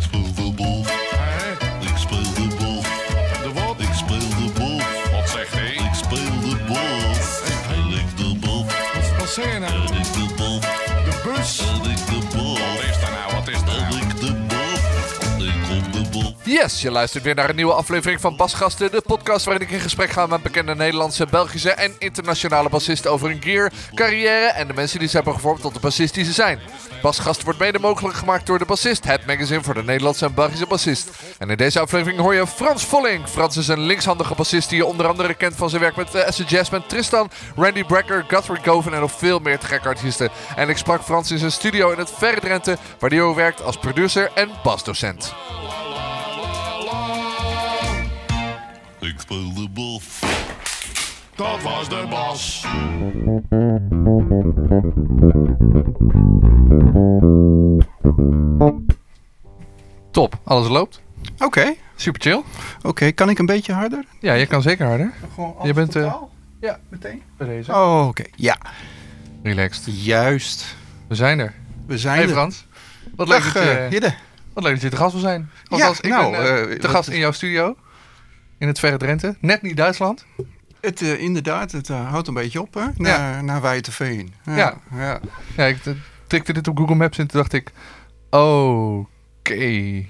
Ik speel de. Hè? Ik speel de bal. De wat? Ik speel de bal. Wat zegt hij? Ik speel de bal. Hij ligt de bal. Wat, wat zeg je nou? En ik de bal. De bus? Yes, je luistert weer naar een nieuwe aflevering van Basgasten, de podcast waarin ik in gesprek ga met bekende Nederlandse, Belgische en internationale bassisten over hun gear, carrière en de mensen die ze hebben gevormd tot de bassist die ze zijn. Basgasten wordt mede mogelijk gemaakt door De Bassist, het magazine voor de Nederlandse en Belgische bassist. En in deze aflevering hoor je Frans Volling. Frans is een linkshandige bassist die je onder andere kent van zijn werk met uh, Jazzman, Tristan, Randy Brecker, Guthrie Govan en nog veel meer te gekke artiesten. En ik sprak Frans in zijn studio in het verre Drenthe, waar hij ook werkt als producer en basdocent. Ik speel de bal. Dat was de bas. Top, alles loopt. Oké, Super chill. oké. Kan ik een beetje harder? Ja, je kan zeker harder. Gewoon Je bent, eh, Ja, meteen. Bij deze. Oh, oké. Ja, Relaxed. juist. We zijn er. We zijn Hey er. Frans. Wat leuk, Dag, dat je, Hidde. wat leuk dat je te gast wil zijn. Althans, ik nou, ben eh, eh, te gast in jouw studio. In het verre Drenthe. Net niet Duitsland. Het, eh, inderdaad, het eh, houdt een beetje op, hè? Naar, naar Wijteveen. Ja. Ja. ja. Ja, ik eh, tikte dit op Google Maps en toen dacht ik... Oké.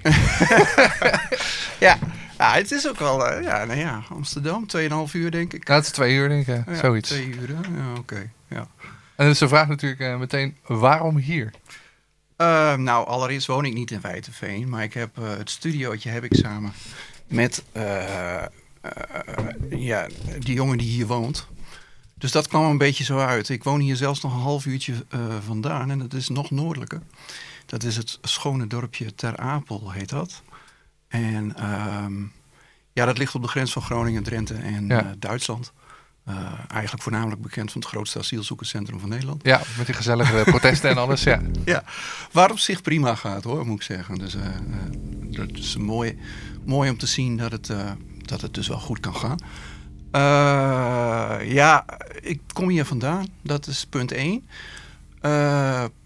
Ja. ja, het is ook wel, ja, nou ja, Amsterdam, 2,5 uur denk ik. Het is twee uur denk ik. Ja, Zoiets. Twee uur, ja, oké. Ja. En dus de vraag natuurlijk meteen, waarom hier? Nou, allereerst woon ik niet in Wijteveen, maar ik heb het studiootje heb ik samen met eh, eh, ja, die jongen die hier woont. Dus dat kwam een beetje zo uit. Ik woon hier zelfs nog een half uurtje eh, vandaan en dat is nog noordelijker. Dat is het schone dorpje Ter Apel, heet dat. En ehm, ja, dat ligt op de grens van Groningen, Drenthe en Ja. Duitsland. Eh, eigenlijk voornamelijk bekend van het grootste asielzoekerscentrum van Nederland. Ja, met die gezellige protesten en alles. Ja. Ja, waar op zich prima gaat hoor, moet ik zeggen. Dus eh, dat is mooi, mooi om te zien dat het, dat het dus wel goed kan gaan. Ja, ik kom hier vandaan. Dat is punt 1.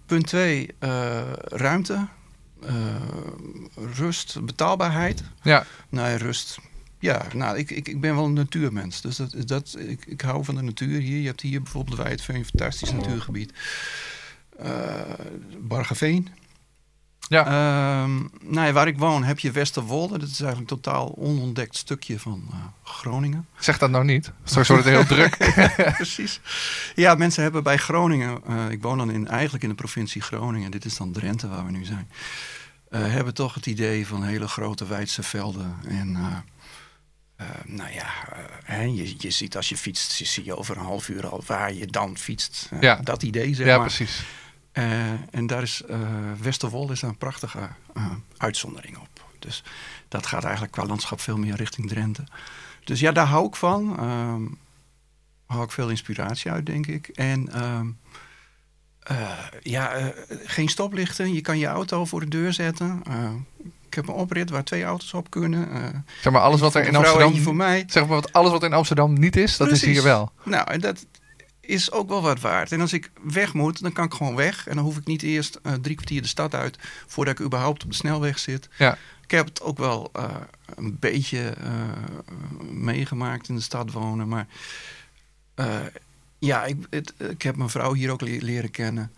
punt 2, ruimte. Rust, betaalbaarheid. ja. Nee, rust. Ja, nou, ik, ik, ik ben wel een natuurmens. Dus dat, dat, ik, ik hou van de natuur hier. Je hebt hier bijvoorbeeld Wijdveen, een fantastisch natuurgebied. Eh Bargeveen. Ja. Ehm, nou ja, waar ik woon heb je Westerwolde. Dat is eigenlijk een totaal onontdekt stukje van eh, Groningen. Zeg dat nou niet. Straks wordt het heel druk. Precies. Ja, mensen hebben bij Groningen... eh, ik woon dan in, eigenlijk in de provincie Groningen. Dit is dan Drenthe waar we nu zijn. hebben toch het idee van hele grote wijdse velden. En eh, eh, nou ja, eh, hè, je, je ziet als je fietst... Je zie je over een half uur al waar je dan fietst. Eh, Ja. Dat idee, zeg ja, maar. precies. Eh, en daar is Westerwolde is daar een prachtige uitzondering op. Dus dat gaat eigenlijk qua landschap veel meer richting Drenthe. Dus ja, daar hou ik van. Ehm hou ik veel inspiratie uit, denk ik. En ehm, eh, ja, geen stoplichten. Je kan je auto voor de deur zetten. Ik heb een oprit waar twee auto's op kunnen. Eh, Zeg maar, alles wat er in Amsterdam... voor mij. Zeg maar, wat, alles wat in Amsterdam niet is, dat is hier wel. Nou, en dat is ook wel wat waard. En als ik weg moet, dan kan ik gewoon weg. En dan hoef ik niet eerst eh, drie kwartier de stad uit... voordat ik überhaupt op de snelweg zit. Ja. Ik heb het ook wel eh, een beetje meegemaakt in de stad wonen. Maar ja, ik, het, ik heb mijn vrouw hier ook le- leren kennen.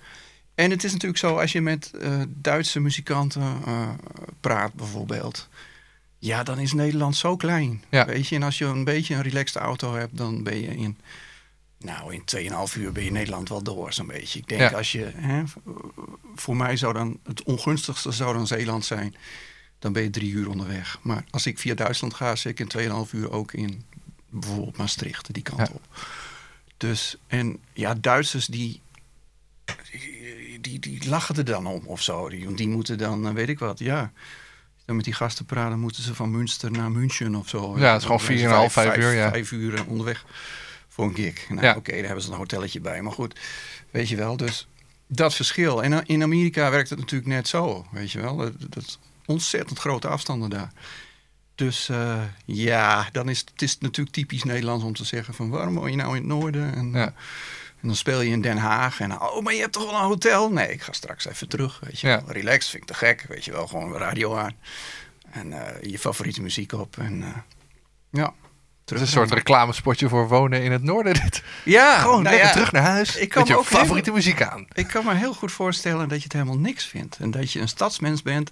En het is natuurlijk zo, als je met eh, Duitse muzikanten eh, praat bijvoorbeeld... Ja, dan is Nederland zo klein. Ja. Weet je, en als je een beetje een relaxte auto hebt, dan ben je in... Nou, in 2,5 uur ben je Nederland wel door, zo'n beetje. Ik denk Ja. als je... Hè, voor mij zou dan het ongunstigste zou dan Zeeland zijn. Dan ben je drie uur onderweg. Maar als ik via Duitsland ga, zit ik in 2,5 uur ook in bijvoorbeeld Maastricht, die kant Ja. op. Dus, en ja, Duitsers die, die, die lachen er dan om of zo. Die, die moeten dan, eh, weet ik wat, ja. Dan met die gasten praten, moeten ze van Münster naar München of zo. Ja, het is gewoon Dan zijn ze 4,5, 5 uur, ja. Vijf uur eh, onderweg voor een gig. Nou, Ja. oké, daar hebben ze een hotelletje bij. Maar goed, weet je wel, dus dat verschil. En eh, in Amerika werkt het natuurlijk net zo, weet je wel. Dat, dat ontzettend grote afstanden daar. Dus ja, dan is het is natuurlijk typisch Nederlands om te zeggen van waarom woon je nou in het noorden? En, Ja. En dan speel je in Den Haag en oh, maar je hebt toch wel een hotel? Nee, ik ga straks even terug, weet je Ja. wel. Relax, vind ik te gek, weet je wel. Gewoon radio aan. En eh, je favoriete muziek op. En eh, ja, Het is een soort reclamespotje voor wonen in het noorden. Dit. Ja, Gewoon nou ja, terug naar huis. ik kan met je ook heel- favoriete muziek aan. Ik kan me heel goed voorstellen dat je het helemaal niks vindt. En dat je een stadsmens bent.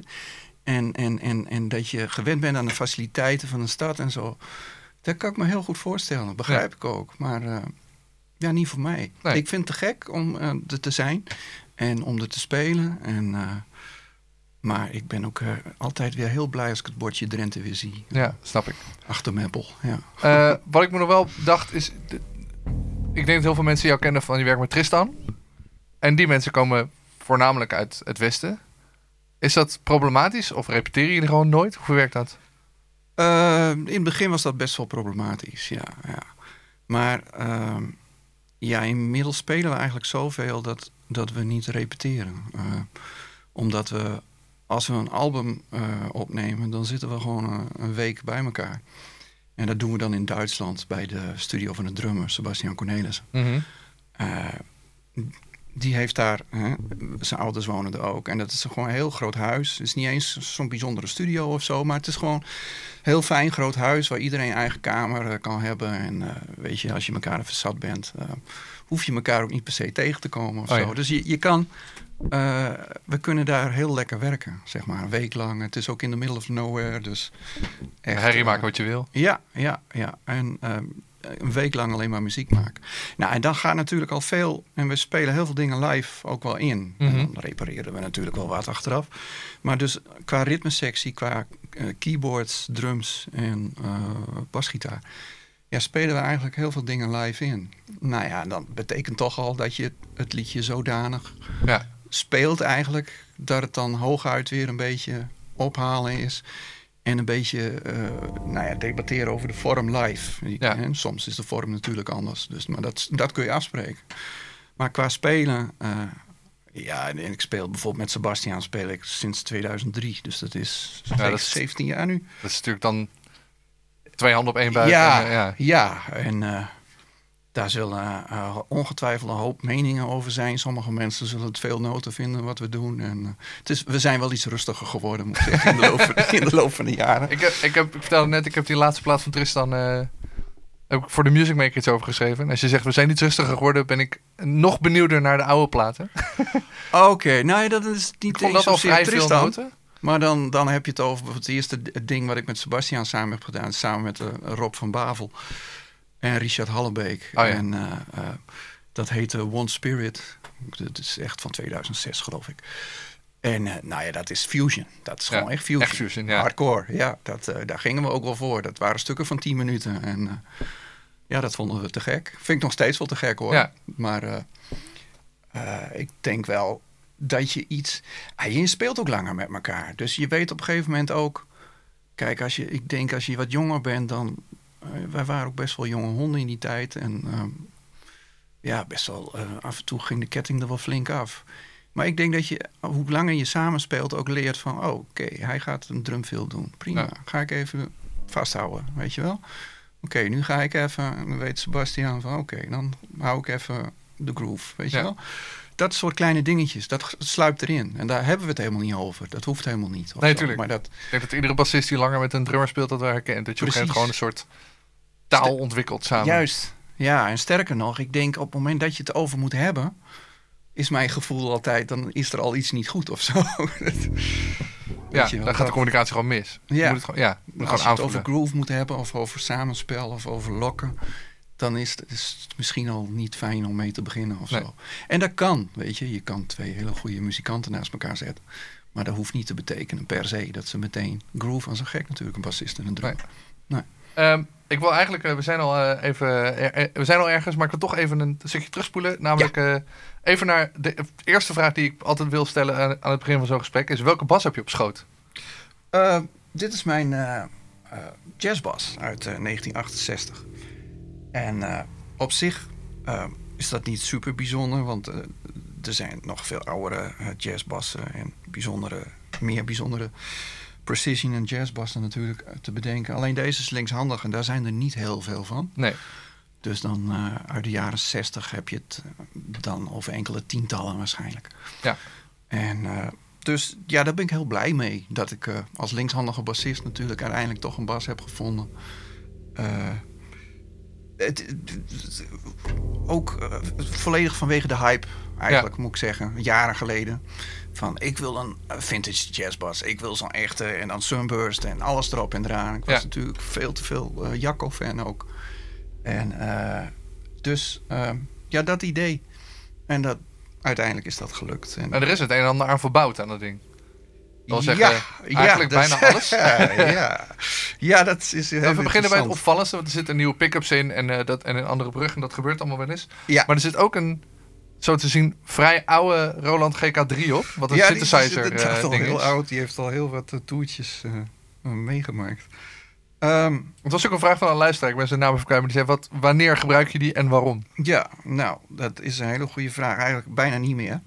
En, en, en, en dat je gewend bent aan de faciliteiten van een stad en zo. Dat kan ik me heel goed voorstellen. Begrijp ik ook. Maar eh, ja, niet voor mij. Nee. Ik vind het te gek om eh, er te zijn. En om er te spelen. En, eh, maar ik ben ook eh, altijd weer heel blij als ik het bordje Drenthe weer zie. Ja, snap ik. Achter Meppel. Ja. Wat ik me nog wel dacht is... Ik denk dat heel veel mensen jou kennen van je werk met Tristan. En die mensen komen voornamelijk uit het westen. Is dat problematisch? Of repeteren jullie gewoon nooit? Hoe werkt dat? In het begin was dat best wel problematisch, ja. ja. Maar ehm, ja, inmiddels spelen we eigenlijk zoveel dat, dat we niet repeteren. Eh, omdat we, als we een album eh, opnemen, dan zitten we gewoon een, een week bij elkaar. En dat doen we dan in Duitsland bij de studio van de drummer, Sebastian Cornelissen. Eh, die heeft daar, hè, zijn ouders wonen er ook. En dat is gewoon een heel groot huis. Het is niet eens zo'n bijzondere studio of zo, maar het is gewoon een heel fijn groot huis waar iedereen eigen kamer eh, kan hebben. En eh, weet je, als je elkaar even zat bent, eh, hoef je elkaar ook niet per se tegen te komen of Oh ja. zo. Dus je, je kan, we kunnen daar heel lekker werken, zeg maar, een week lang. Het is ook in the middle of nowhere, dus echt, Herrie maken wat je wil. ja, ja, ja. En ehm, een week lang alleen maar muziek maken. Nou, en dan gaat natuurlijk al veel. En we spelen heel veel dingen live ook wel in. Mhm. En dan repareren we natuurlijk wel wat achteraf. Maar dus qua ritmesectie, qua eh, keyboards, drums en eh basgitaar. Ja, spelen we eigenlijk heel veel dingen live in. Nou ja, dan betekent toch al dat je het liedje zodanig Ja. speelt eigenlijk dat het dan hooguit weer een beetje ophalen is. En een beetje eh, nou ja, debatteren over de vorm live. Ja. En soms is de vorm natuurlijk anders. Dus, maar dat, dat kun je afspreken. Maar qua spelen... eh, ja, en ik speel bijvoorbeeld met Sebastian speel ik sinds 2003. Dus dat is, dat zeker is- 17 jaar nu. Dat is natuurlijk dan twee handen op één buik. Ja, En, eh, ja. ja. En daar zullen eh, ongetwijfeld een hoop meningen over zijn. Sommige mensen zullen het veel noten vinden wat we doen. En, eh, het is, we zijn wel iets rustiger geworden, moet ik zeggen, in de loop, van- in de loop van de jaren. Ik, heb, ik, heb, ik vertelde net, ik heb die laatste plaat van Tristan... eh, heb ik voor de Music Maker iets over geschreven. En als je zegt, we zijn iets rustiger geworden... ben ik nog benieuwder naar de oude platen. Oké, nou ja, dat is niet eens dat al zozeer vrij veel Tristan. noten. Maar dan, dan heb je het over het eerste ding wat ik met Sebastian samen heb gedaan. Samen met Rob van Bavel en Richard Hallebeek. Oh ja. En eh, eh, dat heette One Spirit. Dat is echt van 2006 geloof ik. En eh, nou ja, dat is fusion. Dat is Ja, gewoon echt fusion. echt fusion, ja. Hardcore, ja. Dat, daar gingen we ook wel voor. Dat waren stukken van 10 minuten. En ja, dat vonden we te gek. Vind ik nog steeds wel te gek hoor. Ja. Maar ik denk wel dat je iets... Ah, je speelt ook langer met elkaar. Dus je weet op een gegeven moment ook... Kijk, als je, ik denk als je wat jonger bent, dan... eh, wij waren ook best wel jonge honden in die tijd. En ehm, ja, best wel... eh, af en toe ging de ketting er wel flink af. Maar ik denk dat je, hoe langer je samenspeelt, ook leert van... Oh, oké, hij gaat een drumfill doen. Prima, Ja. ga ik even vasthouden, weet je wel? Oké, nu ga ik even... En dan weet Sebastian van... Oké, dan hou ik even de groove, weet je wel? Dat soort kleine dingetjes, dat sluipt erin. En daar hebben we het helemaal niet over. Dat hoeft helemaal niet. Nee, zo. tuurlijk. Maar dat, Ik denk dat iedere bassist die langer met een drummer speelt dat wel herkent. Dat je op een gewoon een soort taal ontwikkelt samen. Juist. Ja, en sterker nog, ik denk op het moment dat je het over moet hebben, is mijn gevoel altijd, dan is er al iets niet goed of zo. Ja, dan gaat de communicatie gewoon mis. Je Ja. moet het gewoon, ja, moet als je het over groove moet hebben, of over samenspel, of over lokken, dan is het, is het misschien al niet fijn om mee te beginnen of Nee. zo. En dat kan, weet je. Je kan twee hele goede muzikanten naast elkaar zetten. Maar dat hoeft niet te betekenen per se dat ze meteen groove aan zo gek natuurlijk, een bassist en een drummer. Ehm, ik wil eigenlijk, eh, we zijn al eh, even, er- er- we zijn al ergens, maar ik wil toch even een stukje terugspoelen. Namelijk eh, even naar de eerste vraag die ik altijd wil stellen aan, aan het begin van zo'n gesprek. Is welke bas heb je op schoot? Eh, dit is mijn eh, eh, jazzbas uit eh, 1968. En eh, op zich eh, is dat niet super bijzonder, want eh, er zijn nog veel oudere eh, jazzbassen en bijzondere, meer bijzondere precision en jazzbassen natuurlijk eh, te bedenken. Alleen deze is linkshandig en daar zijn er niet heel veel van. Nee. Dus dan eh, uit de jaren 60 heb je het eh, dan over enkele tientallen waarschijnlijk. Ja. En dus ja, daar ben ik heel blij mee. Dat ik als linkshandige bassist natuurlijk uiteindelijk toch een bas heb gevonden. Het, het- het- ook eh, volledig vanwege de hype, eigenlijk moet ik zeggen. Jaren geleden. Van ik wil een eh, vintage jazzbas. Ik wil zo'n echte. En dan Sunburst en alles erop en eraan. Ik was Ja. natuurlijk veel te veel eh Jacco-fan ook. En dus ja, dat idee. En dat, uiteindelijk is dat gelukt. En, En er is het een en ander aan verbouwd aan dat ding. Wil ja, zeggen, eigenlijk dat- bijna alles. ja. ja, dat is heel Even beginnen bij het opvallendste, want er zitten nieuwe pick-ups in en, eh, dat, en een andere brug en dat gebeurt allemaal wel eens. Ja. Maar er zit ook een, zo te zien, vrij oude Roland GK3 op, wat een ja, die is synthesizer inderdaad eh, al heel oud. Die heeft al heel wat eh, toertjes meegemaakt. Ehm, Het was ook een vraag van een luisteraar, ik ben zijn naam even kwijt, maar die zei, wat, wanneer gebruik je die en waarom? ja, nou, dat is een hele goede vraag. Eigenlijk bijna niet meer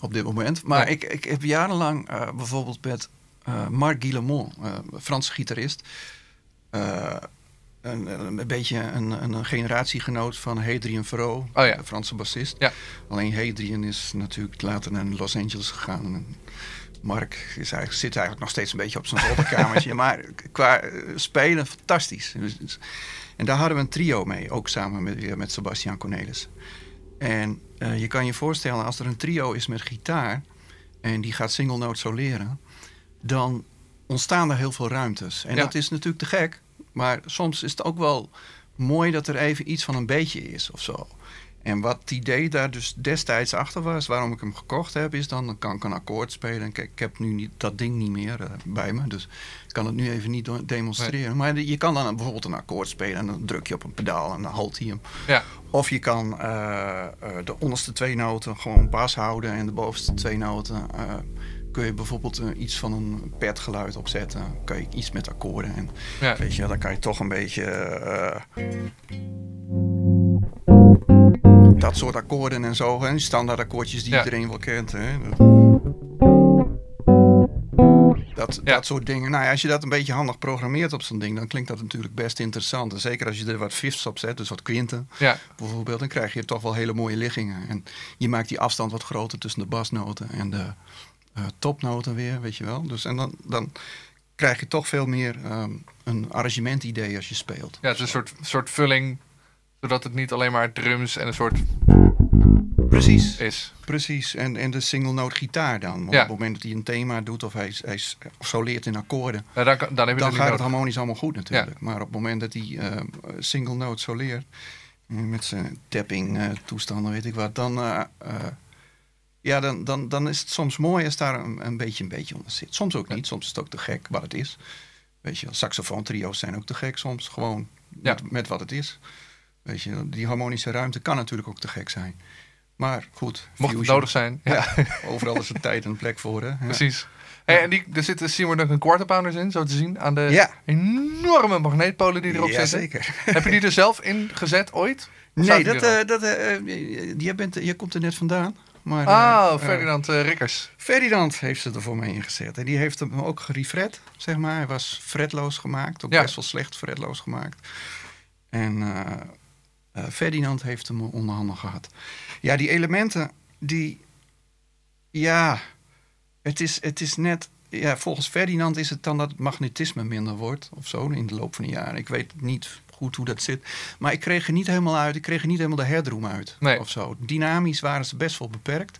op dit moment. Maar ik, ik heb jarenlang eh, bijvoorbeeld met eh, Marc Guillemot, eh Franse gitarist... een, een beetje een, een generatiegenoot van Hadrian Verro, Oh ja. de Franse bassist. Ja. Alleen Hadrian is natuurlijk later naar Los Angeles gegaan. En Mark is eigenlijk, zit eigenlijk nog steeds een beetje op zijn zolderkamertje. maar qua eh, spelen fantastisch. Dus- dus- en daar hadden we een trio mee, ook samen met, weer met Sebastian Cornelis. En eh, je kan je voorstellen, als er een trio is met gitaar... en die gaat single note soleren... dan ontstaan er heel veel ruimtes. En Ja. dat is natuurlijk te gek. Maar soms is het ook wel mooi dat er even iets van een beetje is of zo. En wat het idee daar dus destijds achter was, waarom ik hem gekocht heb, is dan, dan kan ik een akkoord spelen. En kijk, ik heb nu niet, dat ding niet meer eh, bij me, dus ik kan het nu even niet demonstreren. Maar je kan dan bijvoorbeeld een akkoord spelen en dan druk je op een pedaal en dan halt hij hem. Ja, Of je kan eh, eh, de onderste twee noten gewoon bas houden en de bovenste twee noten kun je bijvoorbeeld iets van een petgeluid opzetten. Kan je iets met akkoorden en ja. weet je, dan kan je toch een beetje dat soort akkoorden en zo, hè, standaard akkoordjes die Ja. iedereen wel kent. Hè. Dat, Ja. dat soort dingen. Nou ja, als je dat een beetje handig programmeert op zo'n ding, dan klinkt dat natuurlijk best interessant. En zeker als je er wat fifths op zet, dus wat kwinten ja. bijvoorbeeld, dan krijg je toch wel hele mooie liggingen. En je maakt die afstand wat groter tussen de basnoten en de eh, topnoten weer, weet je wel. Dus en dan, dan krijg je toch veel meer ehm, een arrangementidee als je speelt. Ja, het is een soort, soort vulling, zodat het niet alleen maar drums en een soort Precies, is. precies. En, en de single note gitaar dan. Op Ja. het moment dat hij een thema doet of hij, hij soleert in akkoorden, Ja, dan, dan heb je dan het gaat het harmonisch allemaal goed natuurlijk. Maar op het moment dat hij ehm, single note soleert, eh, met zijn tapping eh, toestanden, weet ik wat, dan, eh, eh, ja, dan, dan, dan is het soms mooi als daar een, een beetje een beetje onder zit. Soms ook niet, soms is het ook te gek wat het is. Weet je, saxofoontrio's zijn ook te gek soms, gewoon met, met wat het is. Weet je, die harmonische ruimte kan natuurlijk ook te gek zijn. Maar goed, Mocht het nodig zijn. Ja, Ja, overal is er tijd en plek voor. Hè? Ja. precies. Hey, en die, er zitten Seymour Duncan quarter pounders in, zo te zien, aan de Ja. enorme magneetpolen die erop ja, zitten. zeker. Heb je die er zelf in gezet ooit? Of Nee, dat, eh, dat, eh, eh, jij, bent, je komt er net vandaan. Maar, Ah, Ferdinand Rikkers. Ferdinand heeft ze er voor mij ingezet. En die heeft hem ook gerefret, zeg maar. Hij was fretloos gemaakt. Ook best wel slecht fretloos gemaakt. En eh, Ferdinand heeft hem onder handen gehad. Ja, die elementen, die... Ja, het is, het is net... Ja, volgens Ferdinand is het dan dat het magnetisme minder wordt. Of zo, in de loop van de jaren. Ik weet niet goed hoe dat zit. Maar ik kreeg er niet helemaal uit. Ik kreeg er niet helemaal de headroom uit. Nee. Of zo. Dynamisch waren ze best wel beperkt.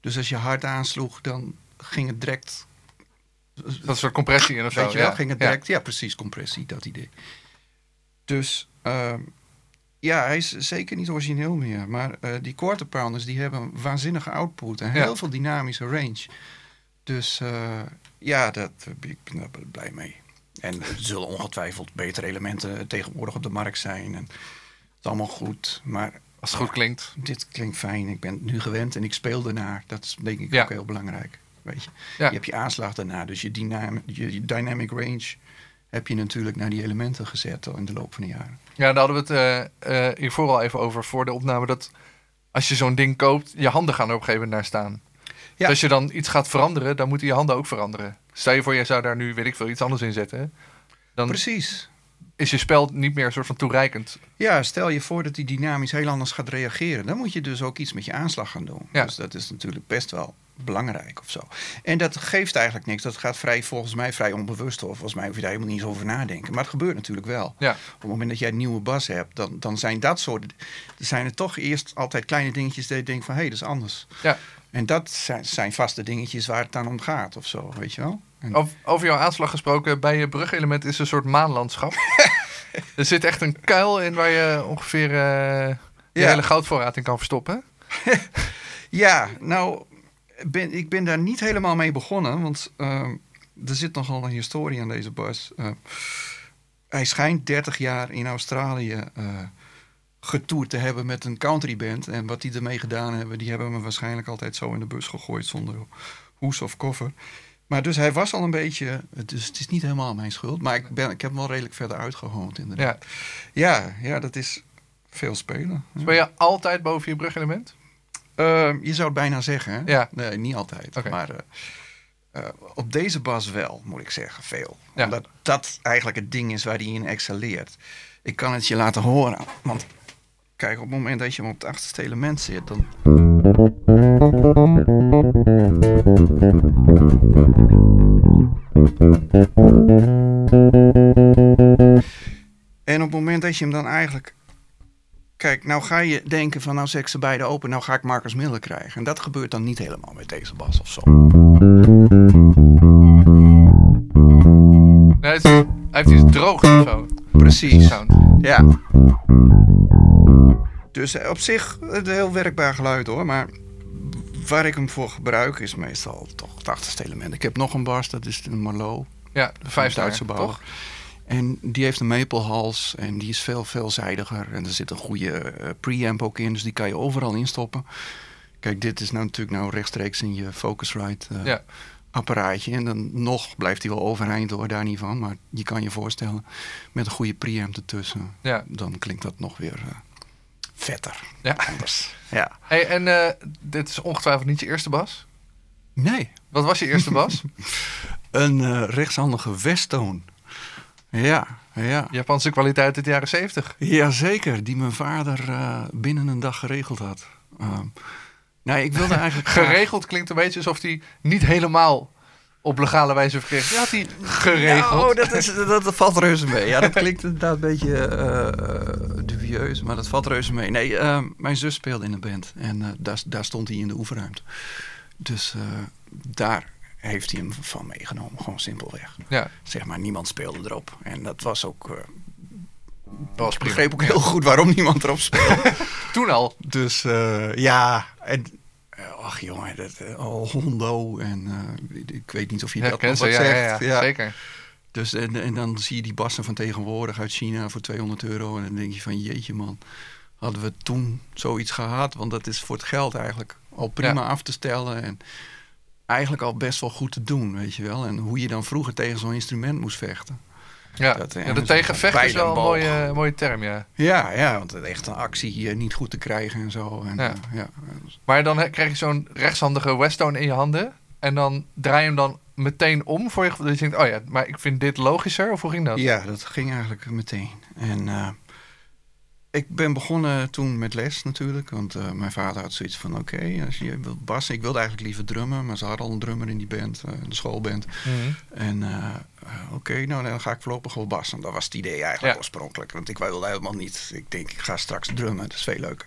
Dus als je hard aansloeg, dan ging het direct Dat soort compressie in of zo. Weet je wel, ja. ging het direct. Ja. precies, compressie, dat idee. Dus ehm, ja, hij is zeker niet origineel meer. Maar eh, die quarter pounders die hebben een waanzinnige output en Ja. heel veel dynamische range. Dus eh, ja, dat, ik ben daar blij mee. En er zullen ongetwijfeld betere elementen tegenwoordig op de markt zijn. En het is allemaal goed. Maar Als het goed klinkt. dit klinkt fijn. Ik ben het nu gewend en ik speel ernaar. Dat is denk ik Ja. ook heel belangrijk. Weet je. Ja. je hebt je aanslag daarna. Dus je, dynam je, je dynamic range heb je natuurlijk naar die elementen gezet in de loop van de jaren. Ja, daar hadden we het eh, eh, hiervoor al even over voor de opname. Dat als je zo'n ding koopt, je handen gaan er op een gegeven moment naar staan. Ja. Dus als je dan iets gaat veranderen, dan moeten je handen ook veranderen. Stel je voor, jij zou daar nu, weet ik veel, iets anders in zetten. Dan, Precies. is je spel niet meer een soort van toereikend. Ja, stel je voor dat die dynamisch heel anders gaat reageren. Dan moet je dus ook iets met je aanslag gaan doen. Ja. Dus dat is natuurlijk best wel belangrijk of zo. En dat geeft eigenlijk niks. Dat gaat vrij, volgens mij vrij onbewust. Of volgens mij hoef je daar helemaal niet eens over nadenken. Maar het gebeurt natuurlijk wel. Ja. Op het moment dat jij een nieuwe bas hebt, dan, dan zijn dat soort... Zijn er toch eerst altijd kleine dingetjes dat je denkt van... hé, hey, dat is anders. Ja. En dat zijn, zijn vaste dingetjes waar het dan om gaat of zo, weet je wel? En- Over, over jouw aanslag gesproken, bij je brugelement is een soort maanlandschap. er zit echt een kuil in waar je ongeveer eh je Ja. hele goudvoorraad in kan verstoppen. Ja, nou, ben, ik ben daar niet helemaal mee begonnen, want ehm, er zit nogal een historie aan deze bas. Eh, hij schijnt 30 jaar in Australië eh getoerd te hebben met een countryband. En wat die ermee gedaan hebben, die hebben me waarschijnlijk altijd zo in de bus gegooid zonder hoes of koffer. Maar dus hij was al een beetje, dus het is niet helemaal mijn schuld, maar ik, ben, ik heb hem wel redelijk verder uitgehoond inderdaad. Ja. Ja, ja, dat is veel spelen. Speel je altijd boven je brugelement? Eh, je zou het bijna zeggen, hè? Ja. Nee, niet altijd. Maar eh, eh, op deze bas wel, moet ik zeggen, veel. Ja. Omdat dat eigenlijk het ding is waar hij in excelleert. Ik kan het je laten horen. Want kijk, op het moment dat je hem op het achterste element zit, dan... En op het moment dat je hem dan eigenlijk Kijk, nou ga je denken van nou zet ik ze beide open, nou ga ik Marcus Miller krijgen. En dat gebeurt dan niet helemaal met deze bas of zo. Nee, het is, hij heeft iets droog zo. Precies. Sound. Ja. Dus eh, op zich een heel werkbaar geluid hoor, maar waar ik hem voor gebruik is meestal toch het achterste element. Ik heb nog een bas, dat is een Marlowe. Ja, de vijf Duitse bouwer. toch? En die heeft een maplehals en die is veel veelzijdiger. En er zit een goede eh, preamp ook in, dus die kan je overal instoppen. Kijk, dit is nou natuurlijk nou rechtstreeks in je Focusrite eh, Ja. apparaatje. En dan nog blijft hij wel overeind hoor, daar niet van. Maar je kan je voorstellen, met een goede preamp ertussen, Ja. dan klinkt dat nog weer eh, vetter. Ja. Anders. Ja. Hey, en dit is ongetwijfeld niet je eerste bas. Nee, Wat was je eerste bas? een eh, rechtshandige Westone. Ja, ja. Japanse kwaliteit uit de jaren 70. Jazeker, die mijn vader eh, binnen een dag geregeld had. Ehm nou, ik wilde eigenlijk Geregeld klinkt een beetje alsof hij niet helemaal op legale wijze verkreeg. Ja, had hij geregeld. Oh, dat, is, dat, dat valt reuze mee. Ja, dat klinkt inderdaad een beetje eh, dubieus, maar dat valt reuze mee. Nee, ehm, mijn zus speelde in een band en eh, daar, daar stond hij in de oefenruimte. Dus daar heeft hij hem van meegenomen, gewoon simpelweg. Ja, Zeg maar, niemand speelde erop. En dat was ook... dat was ik begreep ook heel goed waarom niemand erop speelde. Toen al. Dus eh, ja, en, eh, ach jongen, dat, oh, Hondo en ik weet niet of je Ja, dat nog ze, wat ja, zegt. ja, ja, zeker. Dus en, en dan zie je die bassen van tegenwoordig uit China voor 200 euro en dan denk je van jeetje man, hadden we toen zoiets gehad? Want dat is voor het geld eigenlijk al prima af te stellen en eigenlijk al best wel goed te doen, weet je wel. En hoe je dan vroeger tegen zo'n instrument moest vechten. Ja, Dat, eh, ja de met tegenvecht zo'n is wel een mooie, mooie term, ja. Ja, ja, want het echt een actie hier niet goed te krijgen en zo. En, Ja. eh, ja. Maar dan krijg je zo'n rechtshandige Westone in je handen. En dan draai je hem dan meteen om voor je. Dat je denkt, oh ja, maar ik vind dit logischer. Of hoe ging dat? Ja, dat ging eigenlijk meteen. En eh, ik ben begonnen toen met les natuurlijk. Want eh, mijn vader had zoiets van: oké, als je wilt bassen. Ik wilde eigenlijk liever drummen, maar ze hadden al een drummer in die band, eh, de schoolband. Mhm. En eh, oké, nou dan ga ik voorlopig wel bassen. Dat was het idee eigenlijk Ja. oorspronkelijk. Want ik wilde helemaal niet. Ik denk, ik ga straks drummen, dat is veel leuker.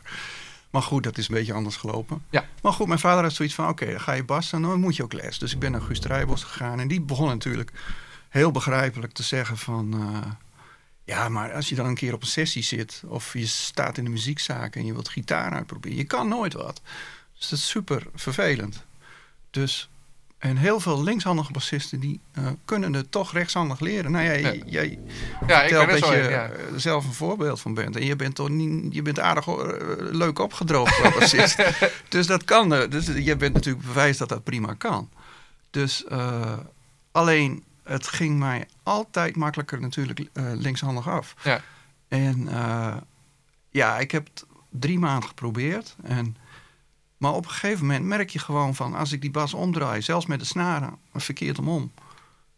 Maar goed, dat is een beetje anders gelopen. Ja. Maar goed, mijn vader had zoiets van: oké, dan ga je bassen, dan moet je ook les. Dus ik ben naar Guus Strijbos gegaan. En die begon natuurlijk heel begrijpelijk te zeggen van... ja, maar als je dan een keer op een sessie zit... of je staat in de muziekzaak en je wilt gitaar uitproberen... je kan nooit wat. Dus dat is super vervelend. Dus... En heel veel linkshandige bassisten die eh, kunnen het toch rechtshandig leren. Nou ja, Ja. jij, Ja, ik ben dat zo je ja. zelf een voorbeeld van bent. En je bent toch niet, je bent aardig eh, leuk opgedroogd qua bassist. dus dat kan. Dus je bent natuurlijk bewijs dat dat prima kan. Dus eh, alleen, het ging mij altijd makkelijker natuurlijk eh, linkshandig af. Ja. En eh, ja, ik heb het drie maanden geprobeerd. En, maar op een gegeven moment merk je gewoon van... als ik die bas omdraai, zelfs met de snaren, verkeerd omom...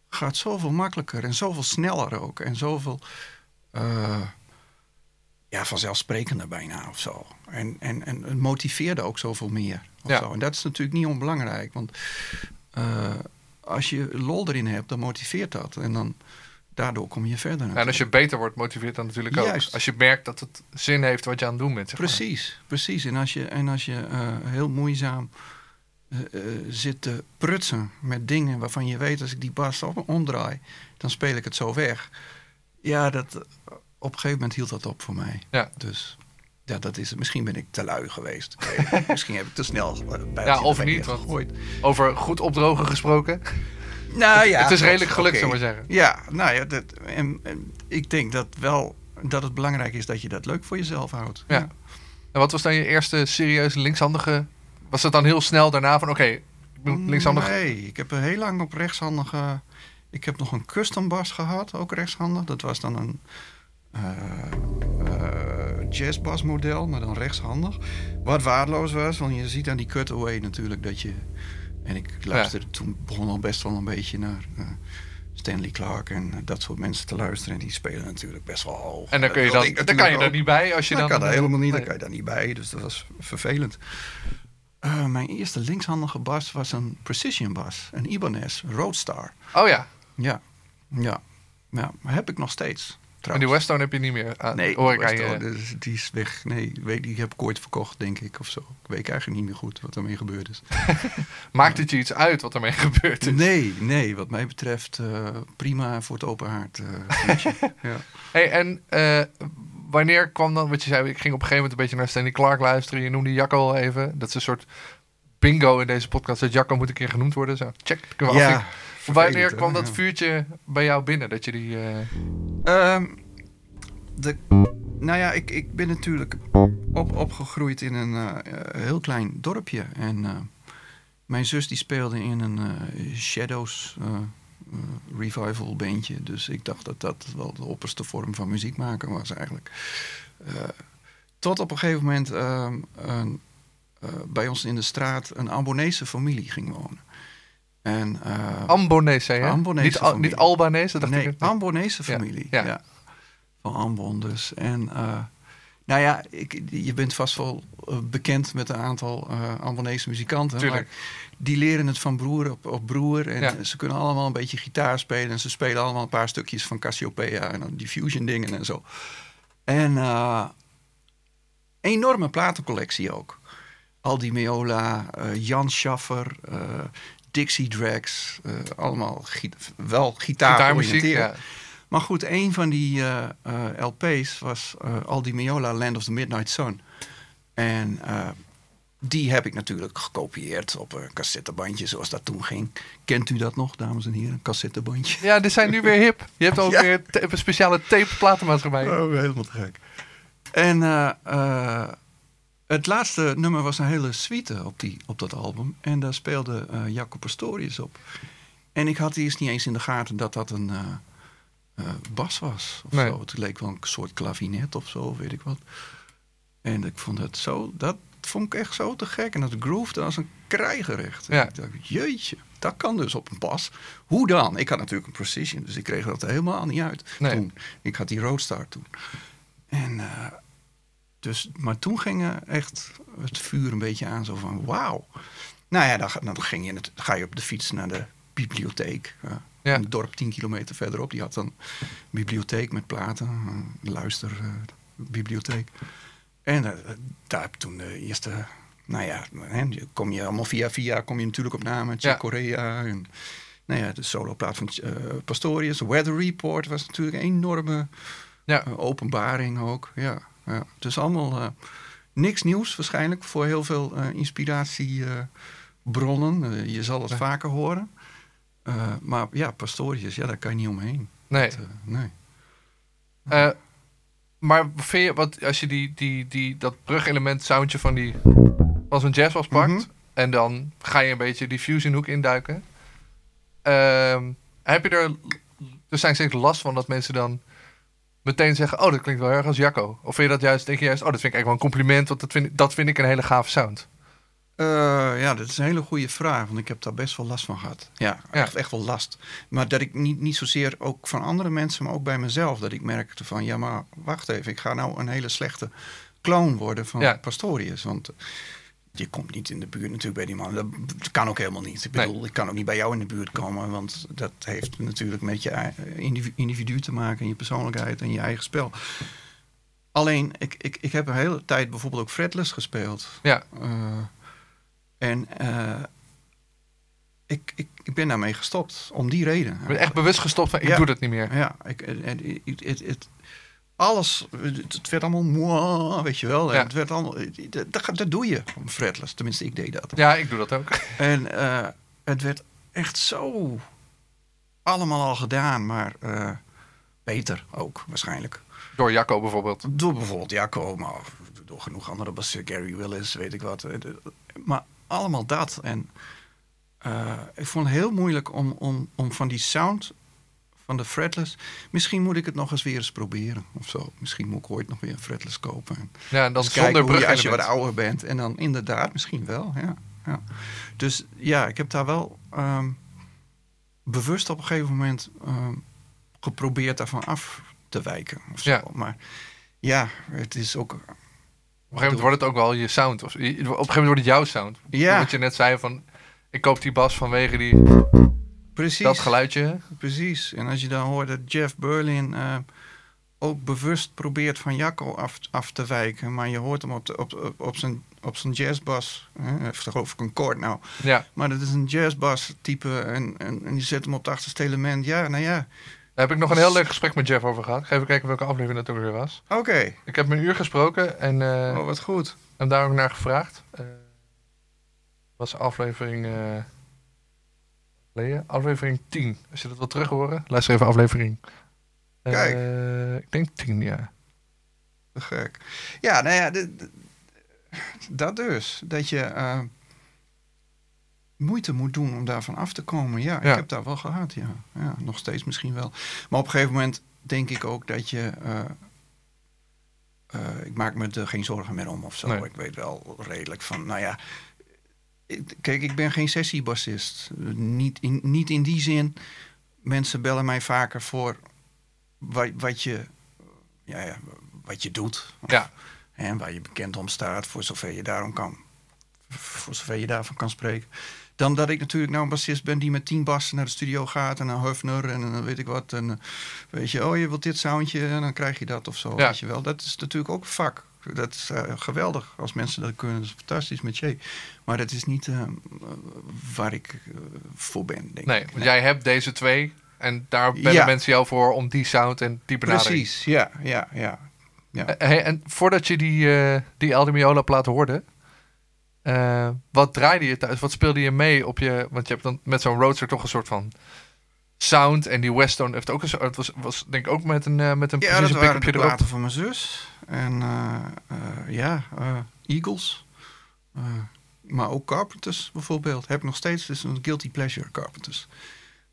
gaat zoveel makkelijker en zoveel sneller ook. En zoveel eh, ja, vanzelfsprekender bijna of zo. En, en, en het motiveerde ook zoveel meer. Of Ja. zo. En dat is natuurlijk niet onbelangrijk. Want als je lol erin hebt, dan motiveert dat. En dan daardoor kom je verder. En als je beter wordt, motiveert dat natuurlijk ook. Als je merkt dat het zin heeft wat je aan het doen bent. Zeg maar. Precies, precies. En als je, en als je eh, heel moeizaam eh, eh, zit te prutsen met dingen waarvan je weet... als ik die bas op, omdraai, dan speel ik het zo weg. Ja, dat, op een gegeven moment hield dat op voor mij. Ja. Dus ja, dat is het. Misschien ben ik te lui geweest. Misschien heb ik te snel eh, bij Ja, of niet, gegooid. Over goed opdrogen gesproken. Nou ja, het is redelijk gelukt, oké. zullen we maar zeggen. Ja, nou ja, dat, en, en ik denk dat wel dat het belangrijk is dat je dat leuk voor jezelf houdt. Ja. En wat was dan je eerste serieuze linkshandige... Was het dan heel snel daarna van, oké, ik ben linkshandig... Nee, ik heb heel lang op rechtshandige... Ik heb nog een custom bas gehad, ook rechtshandig. Dat was dan een eh eh, jazzbas model, maar dan rechtshandig. Wat waardeloos was, want je ziet aan die cutaway natuurlijk dat je... En ik luisterde toen, begon al best wel een beetje naar eh, Stanley Clark en dat soort mensen te luisteren. En die spelen natuurlijk best wel hoog. En dan, kun je Dat dan, kan je daar niet bij als je dan... kan dat helemaal niet, dan kan je daar niet bij. Dus dat was vervelend. Mijn eerste linkshandige bas was een precision bas. Een Ibanez Roadstar. Oh ja, Ja, ja. ja heb ik nog steeds. En die Trouwens. Westone heb je niet meer. aan. Nee, hoor ik aan Weston, je. dus die is weg. Nee, weet, die heb ik ooit verkocht, denk ik, of zo. Ik weet eigenlijk niet meer goed wat ermee gebeurd is. Maakt het je iets uit wat ermee gebeurd is? Nee, nee, wat mij betreft eh, prima voor het open haard. eh, ja. Hey, en eh, wanneer kwam dan, wat je zei, ik ging op een gegeven moment een beetje naar Stanley Clark luisteren. Je noemde Jacco al even. Dat is een soort bingo in deze podcast. Dat Jacco moet een keer genoemd worden. Zo, check. Ja, Wanneer kwam dat vuurtje bij jou binnen? Dat je die... eh, Ehm, de, nou ja, ik, ik ben natuurlijk op, opgegroeid in een eh, eh, heel klein dorpje. En eh, mijn zus die speelde in een Shadows revival bandje. Dus ik dacht dat dat wel de opperste vorm van muziek maken was eigenlijk. Tot op een gegeven moment ehm, eh, bij ons in de straat een Ambonese familie ging wonen. En, eh, Ambonese, hè? Ambonese niet, familie. niet Albanese, dacht nee, ik. Ambonese familie. ja. Ja. Van Ambon dus. En eh, nou ja, ik, je bent vast wel eh, bekend met een aantal Ambonese muzikanten. Tuurlijk. Maar die leren het van broer op, op broer. En Ja. ze kunnen allemaal een beetje gitaar spelen. En ze spelen allemaal een paar stukjes van Cassiopeia en dan die fusion dingen en zo. En eh, enorme platencollectie ook. Aldi Meola, Jan Schaffer, Dixie Drags. eh, allemaal gi- wel gitaar Gitaarmuziek, ja. maar goed, een van die eh, eh, LP's was eh Aldi Meola, Land of the Midnight Sun. En eh, die heb ik natuurlijk gekopieerd op een cassettebandje, zoals dat toen ging. Kent u dat nog, dames en heren? Een cassettebandje? Ja, die zijn nu weer hip. Je hebt ook Ja. weer een speciale tape platenmaatschappij. Oh, helemaal te gek. En eh, eh, het laatste nummer was een hele suite op, die, op dat album. En daar speelde eh Jaco Pastorius op. En ik had eerst niet eens in de gaten dat dat een eh, eh, bas was. Of Nee. zo. Het leek wel een soort klavinet of zo, weet ik wat. En ik vond het zo, dat vond ik echt zo te gek. En dat groefde als een krijgerecht. Ja. Ik dacht, jeetje, dat kan dus op een bas. Hoe dan? Ik had natuurlijk een Precision, dus ik kreeg dat helemaal niet uit Nee. toen. Ik had die Roadstar toen. En dus, maar toen ging echt het vuur een beetje aan, zo van wauw. Nou ja, dan, dan ging je ga je op de fiets naar de bibliotheek. ja. Ja. Een dorp 10 kilometer verderop. Die had dan een bibliotheek met platen, een luisterbibliotheek. en eh, daar heb toen de eerste, nou ja, hè, kom je allemaal via via, kom je natuurlijk op namen. Chick Ja. Corea en nou ja, de soloplaat van eh, Pastorius. Weather Report was natuurlijk een enorme Ja. eh, openbaring ook. Ja, ja. Dus allemaal eh, niks nieuws waarschijnlijk voor heel veel eh, inspiratiebronnen. Eh, je zal het Ja. vaker horen. Maar ja, Pastorius, ja, daar kan je niet omheen. Nee. Dat, nee. Maar vind je, wat, als je die, die, die, dat brugelement soundje van die van zo'n jazzbas pakt Mhm. en dan ga je een beetje die fusion hoek induiken. Ehm, heb je er, er zijn steeds last van dat mensen dan meteen zeggen, oh dat klinkt wel erg als Jacco. Of vind je dat juist, denk je juist, oh dat vind ik eigenlijk wel een compliment, want dat vind, ik- dat vind ik een hele gave sound. Eh, ja, dat is een hele goede vraag, want ik heb daar best wel last van gehad. Ja, Ja. Echt, echt wel last. Maar dat ik niet, niet zozeer ook van andere mensen, maar ook bij mezelf, dat ik merkte van, ja, maar wacht even, ik ga nou een hele slechte clown worden van Ja. Pastorius. Want je komt niet in de buurt natuurlijk bij die man. Dat, kan ook helemaal niet. Ik Nee. bedoel, ik kan ook niet bij jou in de buurt komen, want dat heeft natuurlijk met je individu, te maken en je persoonlijkheid en je eigen spel. Alleen, ik, ik, ik heb een hele tijd bijvoorbeeld ook fretless gespeeld. Ja, Eh, en eh, ik, ik, ik ben daarmee gestopt, om die reden. ik ben echt bewust gestopt van ik Ja. doe dat niet meer. Ja, ik, het, het, het- alles, het, werd allemaal moi, weet je wel. Ja. Het werd allemaal, dat, doe je, om fretless. Tenminste, ik deed dat. Ja, ik doe dat ook. En eh, het werd echt zo allemaal al gedaan, maar eh, beter ook waarschijnlijk. Door Jacco bijvoorbeeld. Door bijvoorbeeld Jacco, maar door genoeg andere bassisten, Gary Willis, weet ik wat. Eh, Maar allemaal dat. En ik vond het heel moeilijk om, om, om van die sound van de fretless... Misschien moet ik het nog eens weer eens proberen of zo. Misschien moet ik ooit nog weer een fretless kopen. En Ja, en dan zonder brug als je wat ouder bent. En dan inderdaad, misschien wel, ja. ja. Dus ja, ik heb daar wel ehm, bewust op een gegeven moment ehm, geprobeerd daarvan af te wijken. Of zo. Ja. Maar ja, het is ook... Op een gegeven moment wordt het ook wel je sound. Of, op een gegeven moment wordt het jouw sound. Ja. Wat je net zei van, ik koop die bas vanwege die, Precies. dat geluidje. Precies. En als je dan hoort dat Jeff Berlin eh, ook bewust probeert van Jacco af, af te wijken, maar je hoort hem op, de, op, op, zijn, op zijn jazzbas. Hè? Heeft geloof ik een koord nou. Ja, Maar dat is een jazzbas type en, en, en je zet hem op het achterste element. Ja, nou ja. daar heb ik nog een heel leuk gesprek met Jeff over gehad. Ga even kijken welke aflevering dat ook weer was. Oké. Ik heb hem een uur gesproken en eh Oh, wat goed. hem daar ook naar gevraagd. Eh was aflevering... geleden? aflevering 10. Als je dat wil terug horen, luister even aflevering. eh, Kijk. ik denk 10, ja. Te gek. Ja, nou ja, dit- dit- dat dus. Dat je eh, moeite moet doen om daarvan af te komen. Ja, Ja. ik heb daar wel gehad, ja. ja. Nog steeds misschien wel. Maar op een gegeven moment denk ik ook dat je... eh, eh, ik maak me er geen zorgen meer om of zo. Nee. Ik weet wel redelijk van, nou ja... Kijk, ik ben geen sessiebassist. Niet in, niet in die zin. Mensen bellen mij vaker voor wat, wat, je, ja, ja, wat je doet. Of- Ja. en waar je bekend om staat, voor zover je daarom kan, voor zover je daarvan kan spreken. Dan dat ik natuurlijk nou een bassist ben die met tien bassen naar de studio gaat en een Hufner en een weet ik wat. En eh, weet je, oh je wilt dit soundje en dan krijg je dat of zo. Ja. Weet je wel. Dat is natuurlijk ook een vak. Dat is eh, geweldig als mensen dat kunnen. Dat is fantastisch met je. Maar dat is niet eh, waar ik eh, voor ben, denk Nee, ik. jij hebt deze twee. En daar bellen Ja. mensen jou voor om die sound en die benadering. Precies, ja, ja, ja. ja. Hey, en voordat je die, die El Di Meola plaat hoorde, wat draaide je thuis? Wat speelde je mee op je... Want je hebt dan met zo'n roadster toch een soort van sound. En die Westone heeft ook een soort... Het was, was denk ik ook met een, met een Ja, dat waren de pick-upje erop. platen van mijn zus. En eh, eh, ja, eh, Eagles. Maar ook Carpenters bijvoorbeeld. Heb ik nog steeds. Het is een guilty pleasure, Carpenters.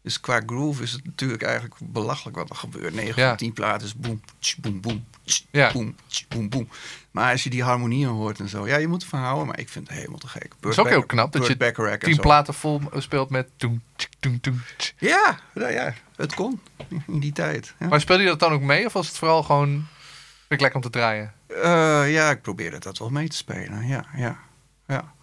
Dus qua groove is het natuurlijk eigenlijk belachelijk wat er gebeurt. 9 Ja. van 10 platen is boem, tsch, boem, boem, tsch, Ja. boem, tsch, boem, boem. Maar als je die harmonieën hoort en zo. Ja, je moet ervan houden, maar ik vind het helemaal te gek. Het is ook heel knap dat je tien platen vol speelt met... Ja, nou ja, het kon in die tijd. Ja. Maar speelde je dat dan ook mee? Of was het vooral gewoon... Vind ik lekker om te draaien? Eh, ja, ik probeerde dat wel mee te spelen. Ja, ja, ja.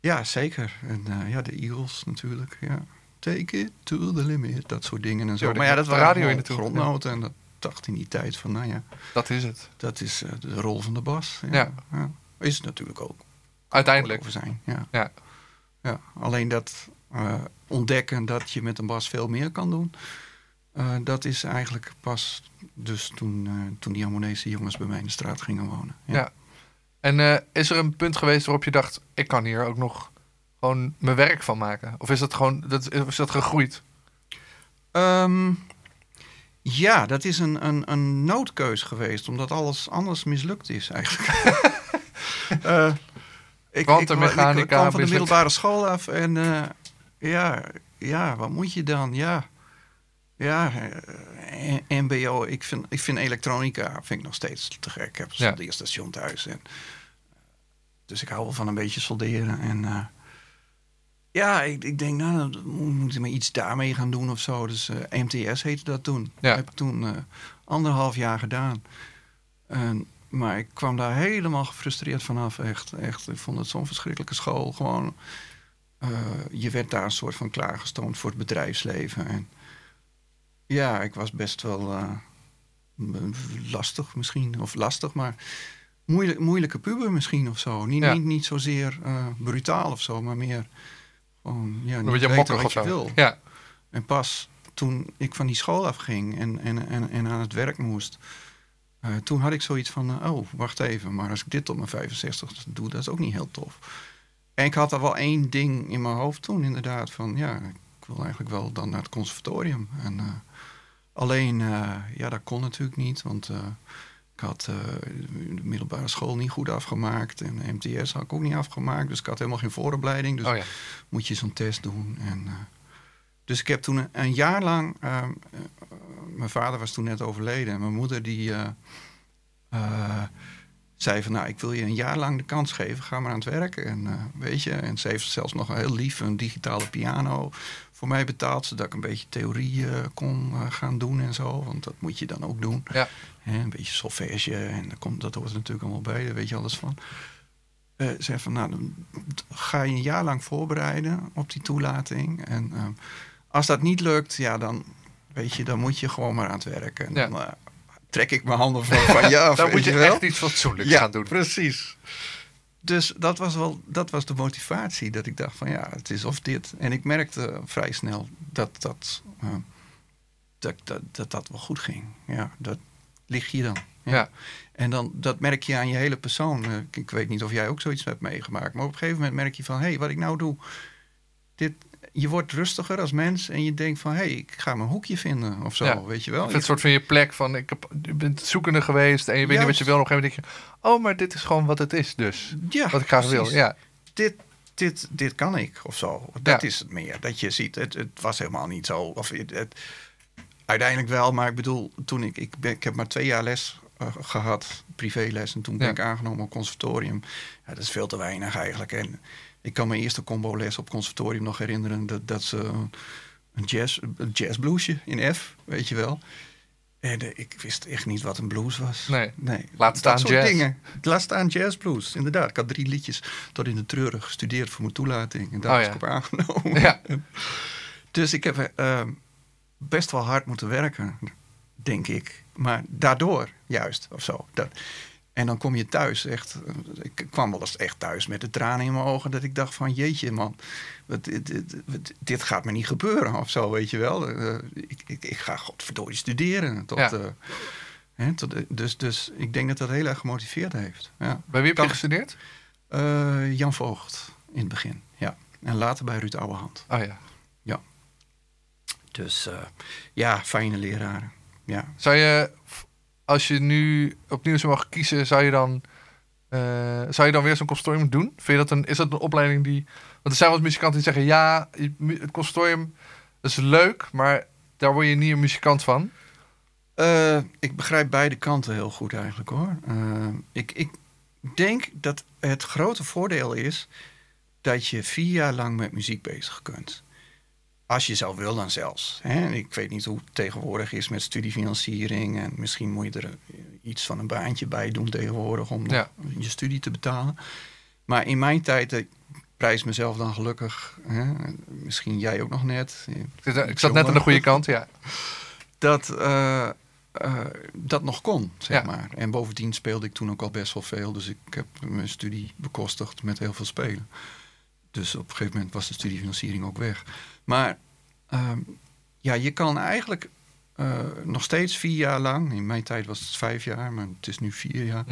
Ja, zeker. En eh, ja, de Eagles natuurlijk. Ja. Take it to the limit. Dat soort dingen en zo. Ja, maar ja, dat de waren radio in naartoe, grondnoten. En dat dacht in die tijd van, nou ja, Dat is het. dat is eh, de rol van de bas. Ja. ja. Is het natuurlijk ook. Uiteindelijk. Over zijn. Ja. Ja. ja. Alleen dat ontdekken dat je met een bas veel meer kan doen. Eh, dat is eigenlijk pas dus toen, eh, toen die Amonese jongens bij mij in de straat gingen wonen. Ja. En eh, is er een punt geweest waarop je dacht, ik kan hier ook nog gewoon mijn werk van maken? Of is dat gewoon, dat, is dat gegroeid? Ehm, ja, dat is een, een, een noodkeus geweest, omdat alles anders mislukt is eigenlijk. Ik, Kwantummechanica ik, ik kwam van de middelbare school af en ja, ja, wat moet je dan? Ja, ja eh, MBO, ik vind, ik vind elektronica vind ik nog steeds te gek. Ik heb Ja. zo'n eerste station thuis en Dus ik hou wel van een beetje solderen. En eh, ja, ik, ik denk, nou, dan moet ik maar iets daarmee gaan doen of zo. Dus eh, MTS heette dat toen. Ja. Dat heb ik toen eh, anderhalf jaar gedaan. En, maar ik kwam daar helemaal gefrustreerd vanaf. Echt, echt. Ik vond het zo'n verschrikkelijke school. Gewoon, eh, je werd daar een soort van klaargestoomd voor het bedrijfsleven. En ja, ik was best wel eh, lastig misschien. Of lastig, maar moeilijk, moeilijke puber misschien of zo. Niet, Ja. niet, niet zozeer eh, brutaal of zo, maar meer gewoon ja, Een beetje mokkig wat of je zo. wil. Ja. En pas toen ik van die school afging en, en, en, en aan het werk moest... eh, toen had ik zoiets van, oh, wacht even. Maar als ik dit tot mijn 65 doe, dat is ook niet heel tof. En ik had er wel één ding in mijn hoofd toen inderdaad. Van ja, ik wil eigenlijk wel dan naar het conservatorium. En, alleen, eh, ja, dat kon natuurlijk niet. Want eh, ik had eh, de middelbare school niet goed afgemaakt. En MTS had ik ook niet afgemaakt. Dus ik had helemaal geen vooropleiding. Dus Oh ja. moet je zo'n test doen. En, dus ik heb toen een, een jaar lang... mijn vader was toen net overleden. En mijn moeder die zei van... Nou, ik wil je een jaar lang de kans geven. Ga maar aan het werk. En, weet je, en ze heeft zelfs nog een heel lief een digitale piano voor mij betaald. Zodat ik een beetje theorie eh, kon eh, gaan doen en zo. Want dat moet je dan ook doen. Ja. Hè, een beetje solfège. En dat, komt, dat hoort er natuurlijk allemaal bij. Daar weet je alles van. Eh zei van, nou, dan ga je een jaar lang voorbereiden op die toelating. En ehm, als dat niet lukt, ja, dan weet je, dan moet je gewoon maar aan het werk. En Ja. dan trek ik mijn handen van, van ja, Dan moet je wel. echt iets fatsoenlijks ja, gaan doen. precies. Dus dat was wel, dat was de motivatie. Dat ik dacht van, ja, het is of dit. En ik merkte vrij snel dat dat, eh, dat, dat, dat, dat wel goed ging. Ja, dat ligt hier dan. Ja. En dan, dat merk je aan je hele persoon. Eh, ik, ik weet niet of jij ook zoiets hebt meegemaakt. Maar op een gegeven moment merk je van... hé, hey, wat ik nou doe... Dit, je wordt rustiger als mens en je denkt van... hé, hey, ik ga mijn hoekje vinden of zo, Ja. weet je wel. Het soort van je plek van, ik heb, je bent zoekende geweest en je weet niet wat je wil. Op een gegeven moment denk je, oh, maar dit is gewoon wat het is dus. ja, Wat ik graag wil. Ja. Dit, dit, dit kan ik of zo. Dat Ja. is het meer. Dat je ziet, het, het was helemaal niet zo. Of het, het- uiteindelijk wel, maar ik bedoel, toen ik... Ik, ben, ik heb maar twee jaar les eh, gehad, privéles. En toen ben ik aangenomen op conservatorium. Ja, dat is veel te weinig eigenlijk. En ik kan mijn eerste combo-les op conservatorium nog herinneren... dat, dat ze een, jazz, een jazzbluesje in F, weet je wel... En eh, ik wist echt niet wat een blues was. Nee. nee. Laat Dat staan soort jazz. dingen. Laat staan jazzblues, inderdaad. Ik had drie liedjes tot in de treuren gestudeerd voor mijn toelating. En daar Oh, was ja. ik op aangenomen. Ja. Dus ik heb eh, best wel hard moeten werken, denk ik. Maar daardoor juist, of zo. Dat, en dan kom je thuis echt... eh, Ik kwam wel eens echt thuis met de tranen in mijn ogen... dat ik dacht van, jeetje man, wat, dit, dit, wat- dit gaat me niet gebeuren of zo, weet je wel. Eh, ik, ik, ik ga godverdorie studeren. Tot, Ja. eh, hè, tot, dus, dus ik denk dat dat heel erg gemotiveerd heeft. Ja. Bij wie heb je gestudeerd? Jan Voogd in het begin, ja. En later bij Ruud Ouwehand. Oh ja. Dus eh, ja, fijne leraren. Ja. Zou je, als je nu opnieuw zou mogen kiezen, zou je dan, eh, zou je dan weer zo'n consortium doen? Vind je dat een, is dat een opleiding die... Want er zijn wel muzikanten die zeggen, ja, het consortium is leuk, maar daar word je niet een muzikant van. Eh, ik begrijp beide kanten heel goed eigenlijk hoor. Eh, ik, ik denk dat het grote voordeel is dat je vier jaar lang met muziek bezig kunt. Als je zou willen dan zelfs. Hè? Ik weet niet hoe het tegenwoordig is met studiefinanciering. En misschien moet je er eh, iets van een baantje bij doen tegenwoordig om Ja. je studie te betalen. Maar in mijn tijd, ik prijs mezelf dan gelukkig. Hè? Misschien jij ook nog net. Ik zat- Ik zat net aan de goede kant, ja. dat, eh, eh, dat nog kon, zeg Ja. maar. En bovendien speelde ik toen ook al best wel veel. Dus ik heb mijn studie bekostigd met heel veel spelen. Dus op een gegeven moment was de studiefinanciering ook weg. Maar ehm, ja, je kan eigenlijk eh, nog steeds vier jaar lang... in mijn tijd was het vijf jaar, maar het is nu vier jaar...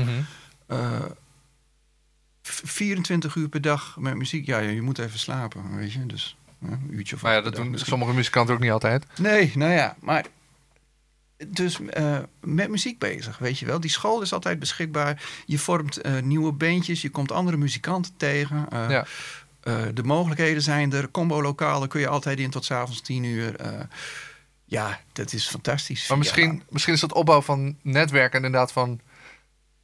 Eh, v- 24 uur per dag met muziek. Ja, je moet even slapen, weet je. Dus ja, een uurtje of Maar ja, dat doen misschien. sommige muzikanten ook niet altijd. Nee, nou ja, maar dus eh, met muziek bezig, weet je wel. Die school is altijd beschikbaar. Je vormt eh, nieuwe bandjes, je komt andere muzikanten tegen. Eh, Ja. Eh, de mogelijkheden zijn er. Combo-lokalen kun je altijd in tot s'avonds tien uur. Eh, ja, dat is fantastisch. Maar Ja, misschien, misschien is dat opbouw van netwerken inderdaad van...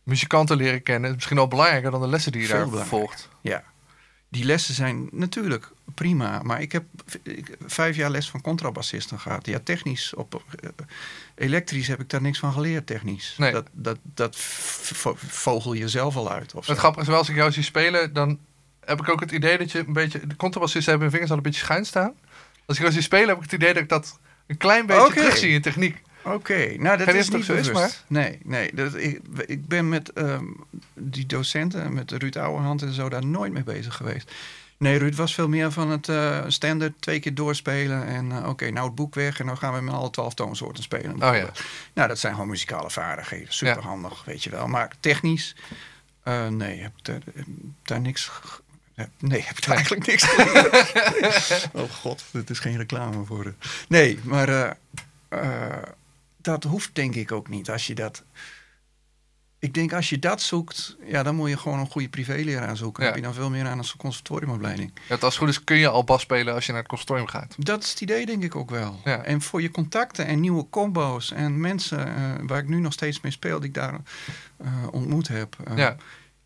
muzikanten leren kennen. is misschien al belangrijker dan de lessen die je Veel daar volgt. Ja. Die lessen zijn natuurlijk prima, maar ik heb vijf jaar les van contrabassisten gehad. Ja, technisch, op, eh, elektrisch heb ik daar niks van geleerd, technisch. Nee. Dat, dat, dat vogel je zelf al uit. Het grappige is wel, als ik jou zie spelen, dan heb ik ook het idee dat je een beetje... De contrabassisten hebben hun vingers al een beetje schuin staan. Als ik jou zie spelen, heb ik het idee dat ik dat een klein beetje Oké. terugzie in techniek. Oké, nou dat Geen is niet zo is, bewust. Nee, nee. Dat, ik, ik ben met ehm, die docenten, met Ruud Ouwehand en zo, daar nooit mee bezig geweest. Nee, Ruud was veel meer van het eh standaard twee keer doorspelen. En eh, oké, nou het boek weg en dan gaan we met alle twaalf toonsoorten spelen. ja. bijvoorbeeld. Nou, dat zijn gewoon muzikale vaardigheden. Superhandig, weet je wel. Maar technisch, eh, nee, heb ik daar, heb daar niks... Nee, heb ik daar eigenlijk niks geleerd. oh god, dit is geen reclame voor de... Nee, maar eh, eh, dat hoeft denk ik ook niet. Als je dat... Ik denk als je dat zoekt, ja, dan moet je gewoon een goede privéleraar zoeken. Ja. heb je dan veel meer aan een conservatoriumopleiding. Ja, als het goed is kun je al bas spelen als je naar het consortium gaat. Dat is het idee, denk ik ook wel. Ja. En voor je contacten en nieuwe combo's en mensen eh, waar ik nu nog steeds mee speel, die ik daar ontmoet heb. Ja.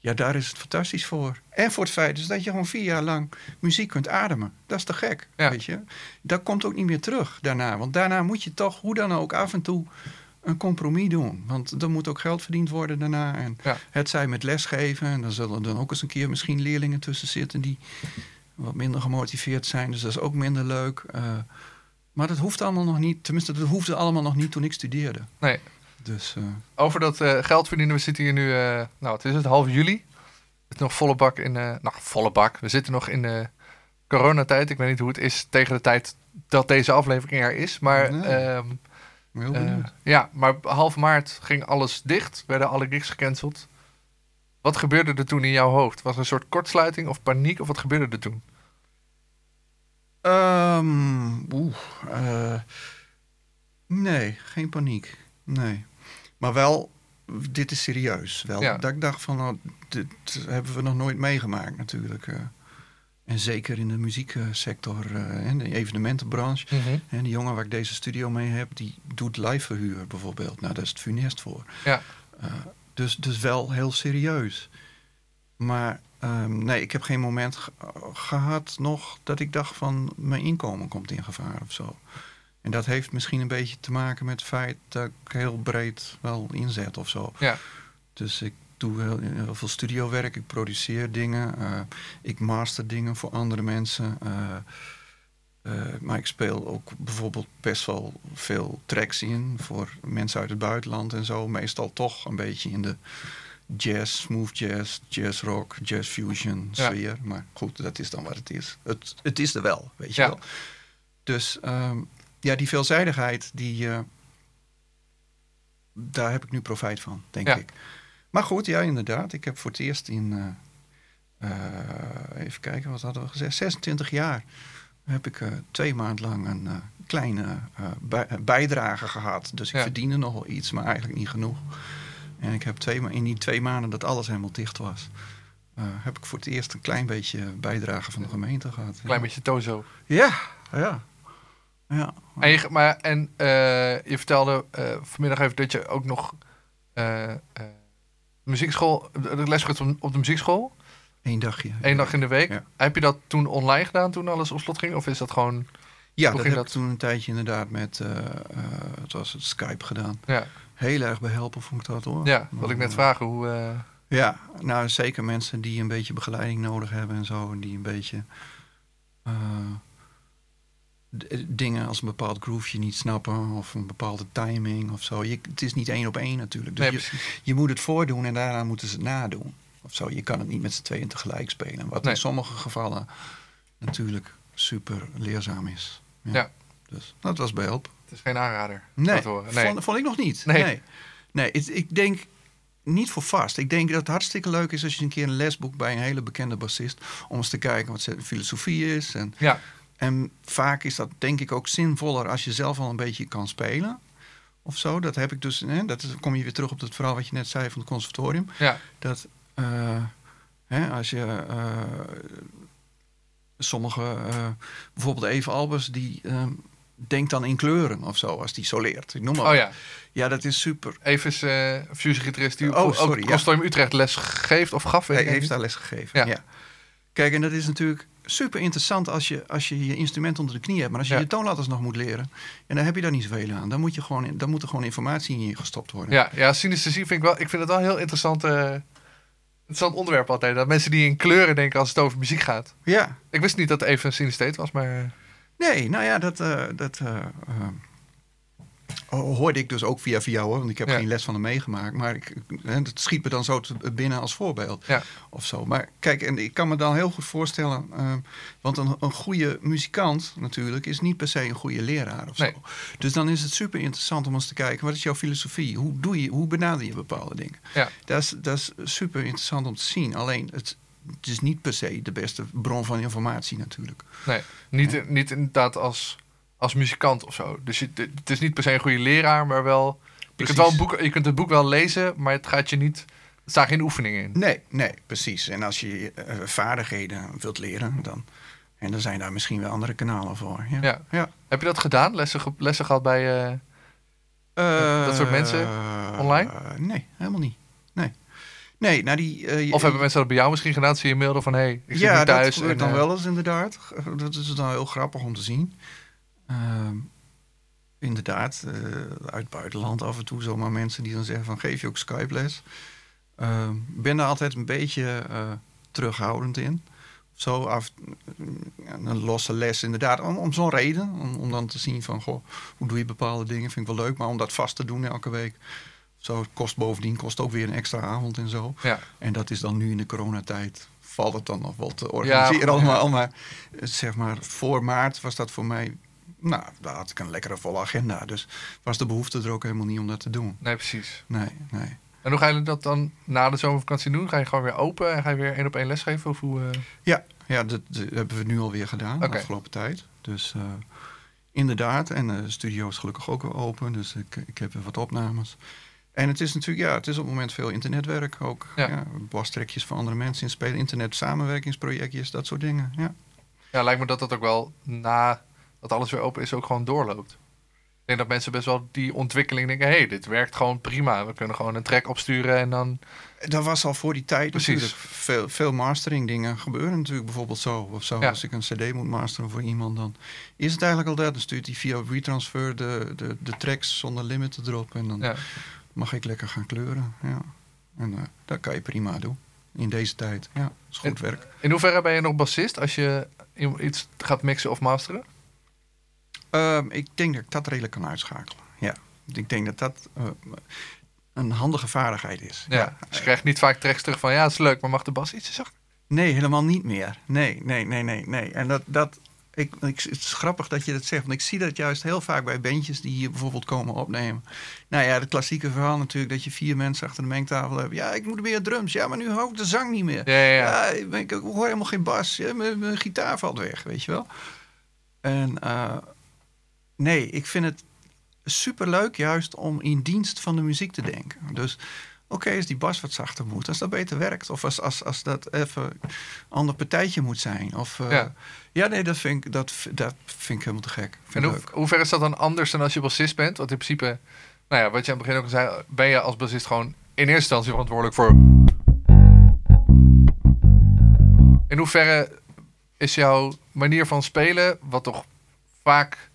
Ja, daar is het fantastisch voor. En voor het feit dus dat je gewoon vier jaar lang muziek kunt ademen. Dat is te gek, Ja. weet je. Dat komt ook niet meer terug daarna. Want daarna moet je toch, hoe dan ook, af en toe een compromis doen. Want er moet ook geld verdiend worden daarna. En Ja. het zij met lesgeven. En dan zullen er dan ook eens een keer misschien leerlingen tussen zitten... die wat minder gemotiveerd zijn. Dus dat is ook minder leuk. Eh, maar dat hoeft allemaal nog niet. Tenminste, dat hoefde allemaal nog niet toen ik studeerde. Nee. Dus eh, Over dat eh, geld verdienen, we zitten hier nu, eh, nou het is het, half juli. Het is nog volle bak in, nou volle bak. We zitten nog in de coronatijd. Ik weet niet hoe het is tegen de tijd dat deze aflevering er is. Maar Nee. ehm, ik ben heel benieuwd. ja, maar half maart ging alles dicht. Werden alle gigs gecanceld. Wat gebeurde er toen in jouw hoofd? Was er een soort kortsluiting of paniek? Of wat gebeurde er toen? Ehm, Oeh. eh, nee, geen paniek. Nee. Maar wel, dit is serieus. Wel, Ja. dat ik dacht van, nou, dit hebben we nog nooit meegemaakt natuurlijk. eh. en zeker in de muzieksector eh, en de evenementenbranche. En die jongen waar ik deze studio mee heb, die doet live verhuur bijvoorbeeld. Nou, daar is het funest voor. Ja. Eh, dus, dus wel heel serieus. Maar ehm, nee, ik heb geen moment ge- gehad nog dat ik dacht van mijn inkomen komt in gevaar of zo. En dat heeft misschien een beetje te maken met het feit dat ik heel breed wel inzet of zo. Ja. Dus ik doe heel, heel veel studiowerk, ik produceer dingen, eh, ik master dingen voor andere mensen. eh, eh, maar ik speel ook bijvoorbeeld best wel veel tracks in voor mensen uit het buitenland en zo. Meestal toch een beetje in de jazz, smooth jazz, jazz rock, jazz fusion Ja. sfeer. Maar goed, dat is dan wat het is. Het, het is er wel, weet je Ja. wel. Dus ehm, ja, die veelzijdigheid, die, eh, daar heb ik nu profijt van, denk Ja. ik. Maar goed, ja, inderdaad. Ik heb voor het eerst in, eh, eh, even kijken, wat hadden we gezegd, 26 jaar heb ik twee maanden lang een kleine bij- bijdrage gehad. Dus ik Ja. verdiende nog wel iets, maar eigenlijk niet genoeg. En ik heb twee, in die twee maanden dat alles helemaal dicht was, heb ik voor het eerst een klein beetje bijdrage van de gemeente gehad. Klein beetje tozo. Ja, ja. Ja. En, je, maar, en eh, je vertelde eh, vanmiddag even dat je ook nog eh, muziekschool, de les op, op de muziekschool. Eén dagje. Eén dag in de week. Ja. Heb je dat toen online gedaan toen alles op slot ging? Of is dat gewoon... Ja, dat ging heb dat? ik toen een tijdje inderdaad met, het was het Skype gedaan. Ja, Heel erg behelpen vond ik dat hoor. ja wil ik net vragen. Hoe, Ja, nou zeker mensen die een beetje begeleiding nodig hebben en zo. En die een beetje dingen als een bepaald grooveje niet snappen. Of een bepaalde timing of zo. Je, het is niet één op één natuurlijk. Dus nee, je, je moet het voordoen en daarna moeten ze het nadoen. Of zo. Je kan het niet met z'n tweeën tegelijk spelen. Wat Nee. in sommige gevallen natuurlijk super leerzaam is. Ja. Dus dat was behulp. Het is geen aanrader. Nee, horen. Vond, vond ik nog niet. Nee. Nee, nee. het- ik denk niet voor vast. Ik denk dat het hartstikke leuk is als je een keer een les boekt bij een hele bekende bassist. Om eens te kijken wat zijn filosofie is. En, Ja, en vaak is dat denk ik ook zinvoller als je zelf al een beetje kan spelen. Of zo. Dat heb ik dus. Hè, dat is, kom je weer terug op het verhaal wat je net zei van het conservatorium. ja, Dat eh, hè, als je. eh, sommige. eh, bijvoorbeeld Eve Albers, die. ehm, denk dan in kleuren of zo, als die soleert. Ik noem maar. Oh ja, Ja, dat is super. even is uh, die Oh, ook sorry, ja. Consortium Utrecht les geeft of gaf. Hij heeft daar les gegeven. Ja. Ja. Kijk, en dat is natuurlijk super interessant als je, als je je instrument onder de knie hebt. Maar als je Ja. je toonladders nog moet leren, en dan heb je daar niet zoveel aan. Dan moet, je gewoon, dan moet er gewoon informatie in je gestopt worden. Ja, ja, synesthesie vind ik wel. Ik vind het wel een heel interessant, eh, interessant onderwerp altijd. Dat mensen die in kleuren denken als het over muziek gaat. Ja. Ik wist niet dat het even een synestheet was, maar. eh, Nee, nou ja, dat, eh, dat hoorde ik dus ook via via hoor. Want ik heb Ja. geen les van hem meegemaakt. Maar ik, dat schiet me dan zo te- binnen als voorbeeld. Ja. Of zo. Maar kijk, en ik kan me dan heel goed voorstellen. eh, want een, een goede muzikant natuurlijk is niet per se een goede leraar of Nee. zo. Dus dan is het super interessant om eens te kijken. Wat is jouw filosofie? Hoe, doe je, hoe benader je bepaalde dingen? Ja. Dat is, dat is super interessant om te zien. Alleen, het, het is niet per se de beste bron van informatie natuurlijk. Nee, niet, niet inderdaad als, als muzikant of zo. Dus je, het is niet per se een goede leraar, maar wel. Je kunt, wel een boek, je kunt het boek wel lezen, maar het gaat je niet. Er staan geen oefeningen in. Nee, nee, precies. En als je eh, vaardigheden wilt leren, dan, en dan zijn daar misschien wel andere kanalen voor. Ja. Ja. ja. Heb je dat gedaan? Lessen, ge- lessen gehad bij. eh, Dat soort mensen Eh, online? nee, helemaal niet. Nee. Nee, nou die... eh, of hebben mensen dat bij jou misschien gedaan? Ze je mailden van: hé, hey, ik zit ja, nu thuis. dat gebeurt en, dan eh, wel eens inderdaad. Dat is dan heel grappig om te zien. Ehm, inderdaad, eh, uit het buitenland af en toe zomaar mensen die dan zeggen van geef je ook Skype les. Ik ben daar altijd een beetje eh, terughoudend in. Zo af, een losse les inderdaad, om, om zo'n reden. Om, om dan te zien van, goh, hoe doe je bepaalde dingen, vind ik wel leuk. Maar om dat vast te doen elke week, zo kost bovendien, kost ook weer een extra avond en zo. Ja, En dat is dan nu in de coronatijd, valt het dan nog wel te organiseren Ja, allemaal. Maar eh, zeg maar, voor maart was dat voor mij, nou, daar had ik een lekkere volle agenda. Dus was de behoefte er ook helemaal niet om dat te doen. nee, precies. Nee, nee. En hoe ga je dat dan na de zomervakantie doen? Ga je gewoon weer open en ga je weer één op één lesgeven? Of hoe, eh? Ja, ja dat, dat hebben we nu alweer gedaan de afgelopen tijd. Dus eh, inderdaad, en eh, de studio is gelukkig ook weer open. Dus ik, ik heb weer wat opnames. En het is natuurlijk, ja, het is op het moment veel internetwerk ook. Ja. Ja. bastrekjes van andere mensen inspelen, internet samenwerkingsprojectjes, dat soort dingen. Ja. Ja, lijkt me dat dat ook wel na dat alles weer open is ook gewoon doorloopt. Ik denk dat mensen best wel die ontwikkeling denken... hé, hey, dit werkt gewoon prima. We kunnen gewoon een track opsturen en dan... Dat was al voor die tijd Precies. natuurlijk. Veel, veel mastering dingen gebeuren natuurlijk bijvoorbeeld zo. Of zo. Ja. Als ik een cd moet masteren voor iemand, dan is het eigenlijk al dat. Dan stuurt hij via retransfer de, de, de tracks zonder limit erop. En dan Ja. mag ik lekker gaan kleuren. Ja. En eh, dat kan je prima doen. In deze tijd. Ja, is goed werk. In hoeverre ben je nog bassist als je iets gaat mixen of masteren? Ehm, ik denk dat ik dat redelijk kan uitschakelen. Ja. Ik denk dat dat eh, een handige vaardigheid is. Ja. Dus je krijgt niet vaak tracks terug van... ja, het is leuk, maar mag de bas iets zachter? Nee, helemaal niet meer. Nee, nee, nee, nee, nee. En dat, dat ik, ik, het is grappig dat je dat zegt, want ik zie dat juist heel vaak bij bandjes die hier bijvoorbeeld komen opnemen. Nou ja, het klassieke verhaal natuurlijk dat je vier mensen achter de mengtafel hebt. Ja, ik moet meer drums. Ja, maar nu hou ik de zang niet meer. Ja, ja, ja. ik, hoor helemaal geen bas. Ja, mijn, mijn gitaar valt weg, weet je wel. En eh, nee, ik vind het superleuk juist om in dienst van de muziek te denken. Dus oké, als die bas wat zachter moet, als dat beter werkt. Of als, als, als dat even een ander partijtje moet zijn. Of, eh, Ja. ja. nee, dat vind, ik, dat, dat vind ik helemaal te gek. Vind En hoe, hoe ver is dat dan anders dan als je bassist bent? Want in principe, nou ja, wat je aan het begin ook al zei... ben je als bassist gewoon in eerste instantie verantwoordelijk voor... In hoeverre is jouw manier van spelen, wat toch vaak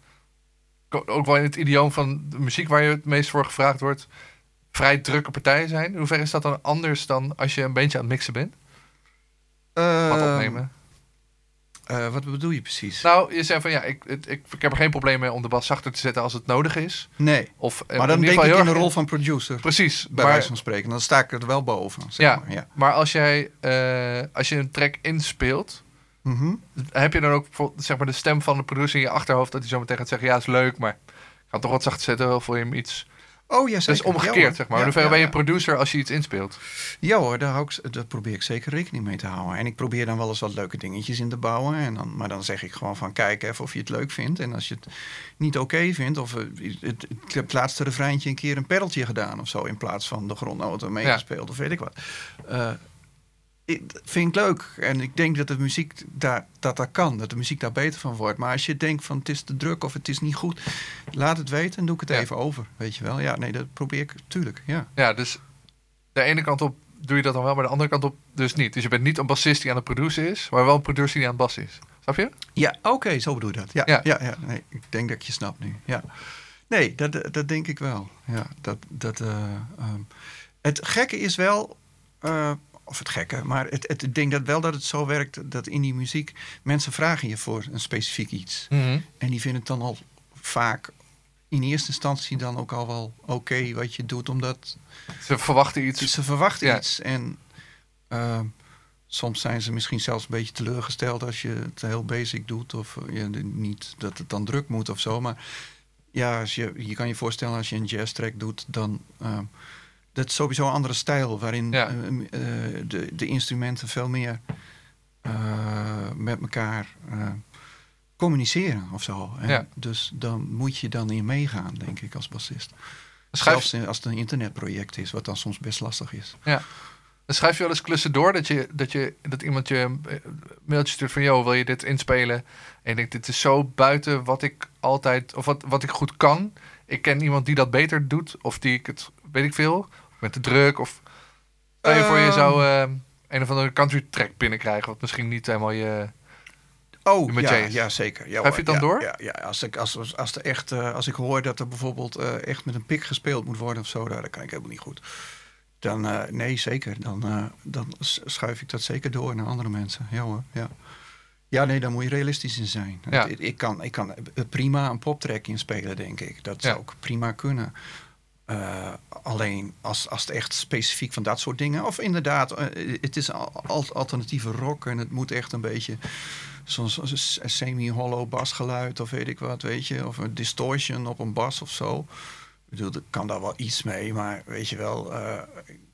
ook wel in het idioom van de muziek waar je het meest voor gevraagd wordt, vrij drukke partijen zijn? In hoeverre is dat dan anders dan als je een beetje aan het mixen bent? Wat Eh, opnemen? eh, wat bedoel je precies? Nou, je zei van ja, ik, ik, ik, heb er geen probleem mee om de bas zachter te zetten als het nodig is. nee, Of, eh, maar dan in denk ik in de rol van producer. Precies, Bij maar, wijze van spreken. Dan sta ik er wel boven. Zeg ja, maar. Ja. maar als jij eh, als je een track inspeelt, Mhm. heb je dan ook zeg maar de stem van de producer in je achterhoofd dat hij zo meteen gaat zeggen ja, is leuk, maar ik ga toch wat zachter zetten, wel voor je hem iets. Oh ja, zeker. Dus omgekeerd, Ja, zeg maar. Ja, ja, ben je ja. producer als je iets inspeelt? Ja hoor, daar, hou ik, daar probeer ik zeker rekening mee te houden. En ik probeer dan wel eens wat leuke dingetjes in te bouwen. En dan, maar dan zeg ik gewoon van kijk even of je het leuk vindt. En als je het niet oké vindt, of eh, het, ik heb het laatste refreintje een keer een peddeltje gedaan of zo. In plaats van de grondnoten meegespeeld of weet ik wat. Ik, vind ik leuk. En ik denk dat de muziek daar, dat, dat kan. Dat de muziek daar beter van wordt. Maar als je denkt van het is te druk of het is niet goed. Laat het weten en doe ik het Ja. even over. Weet je wel. Ja, nee, dat probeer ik. Tuurlijk, ja. Ja, dus de ene kant op doe je dat dan wel, maar de andere kant op dus niet. Dus je bent niet een bassist die aan het produceren is, maar wel een producer die aan het bas is. Snap je? Ja, oké, zo bedoel je dat. Ja, Ja. ja. Ja, Nee, ik denk dat ik je snapt nu. Ja. Nee, dat, dat denk ik wel. Ja, dat, dat, eh, ehm, het gekke is wel, eh, of het gekke, maar het, het, ik denk dat wel dat het zo werkt dat in die muziek mensen vragen je voor een specifiek iets. En die vinden het dan al vaak in eerste instantie dan ook al wel oké wat je doet, omdat Ze verwachten iets. ze verwachten Ja. iets. En ehm, soms zijn ze misschien zelfs een beetje teleurgesteld als je het heel basic doet. Of eh, je, niet dat het dan druk moet of zo. Maar ja, als je, je kan je voorstellen als je een jazz track doet, dan. ehm, dat is sowieso een andere stijl waarin Ja. eh, eh, de, de instrumenten veel meer eh, met elkaar communiceren of zo. En Ja. Dus dan moet je dan in meegaan, denk ik, als bassist. Schrijf, Zelfs als het een internetproject is, wat dan soms best lastig is. dan schrijf je wel eens klussen door dat, je, dat, je, dat iemand je een mailtje stuurt van... joh, wil je dit inspelen? En je denkt, dit is zo buiten wat ik altijd... of wat, wat ik goed kan. Ik ken iemand die dat beter doet. Of die ik het, weet ik veel, met de druk. Of stel je voor je Ehm. zou eh, een of andere country track binnenkrijgen... wat misschien niet helemaal je... Oh, ja, ja, zeker. Ja, Schrijf je het dan ja, door? Ja, ja als, ik, als, als, als, er echt, eh, als ik hoor dat er bijvoorbeeld eh, echt met een pik gespeeld moet worden of zo, nou, dat kan ik helemaal niet goed. Dan, eh, nee, zeker. Dan, dan schuif ik dat zeker door naar andere mensen. Ja hoor, ja. Ja, nee, daar moet je realistisch in zijn. Ja. Ik, ik kan, ik kan prima een poptrack inspelen, denk ik. Dat zou ik prima kunnen. Eh, alleen als, als het echt specifiek van dat soort dingen. Of inderdaad, eh, het is al, al- alternatieve rock en het moet echt een beetje zo'n s- semi-hollow basgeluid of weet ik wat, weet je. Of een distortion op een bas of zo. Ik bedoel, ik kan daar wel iets mee, maar weet je wel, eh,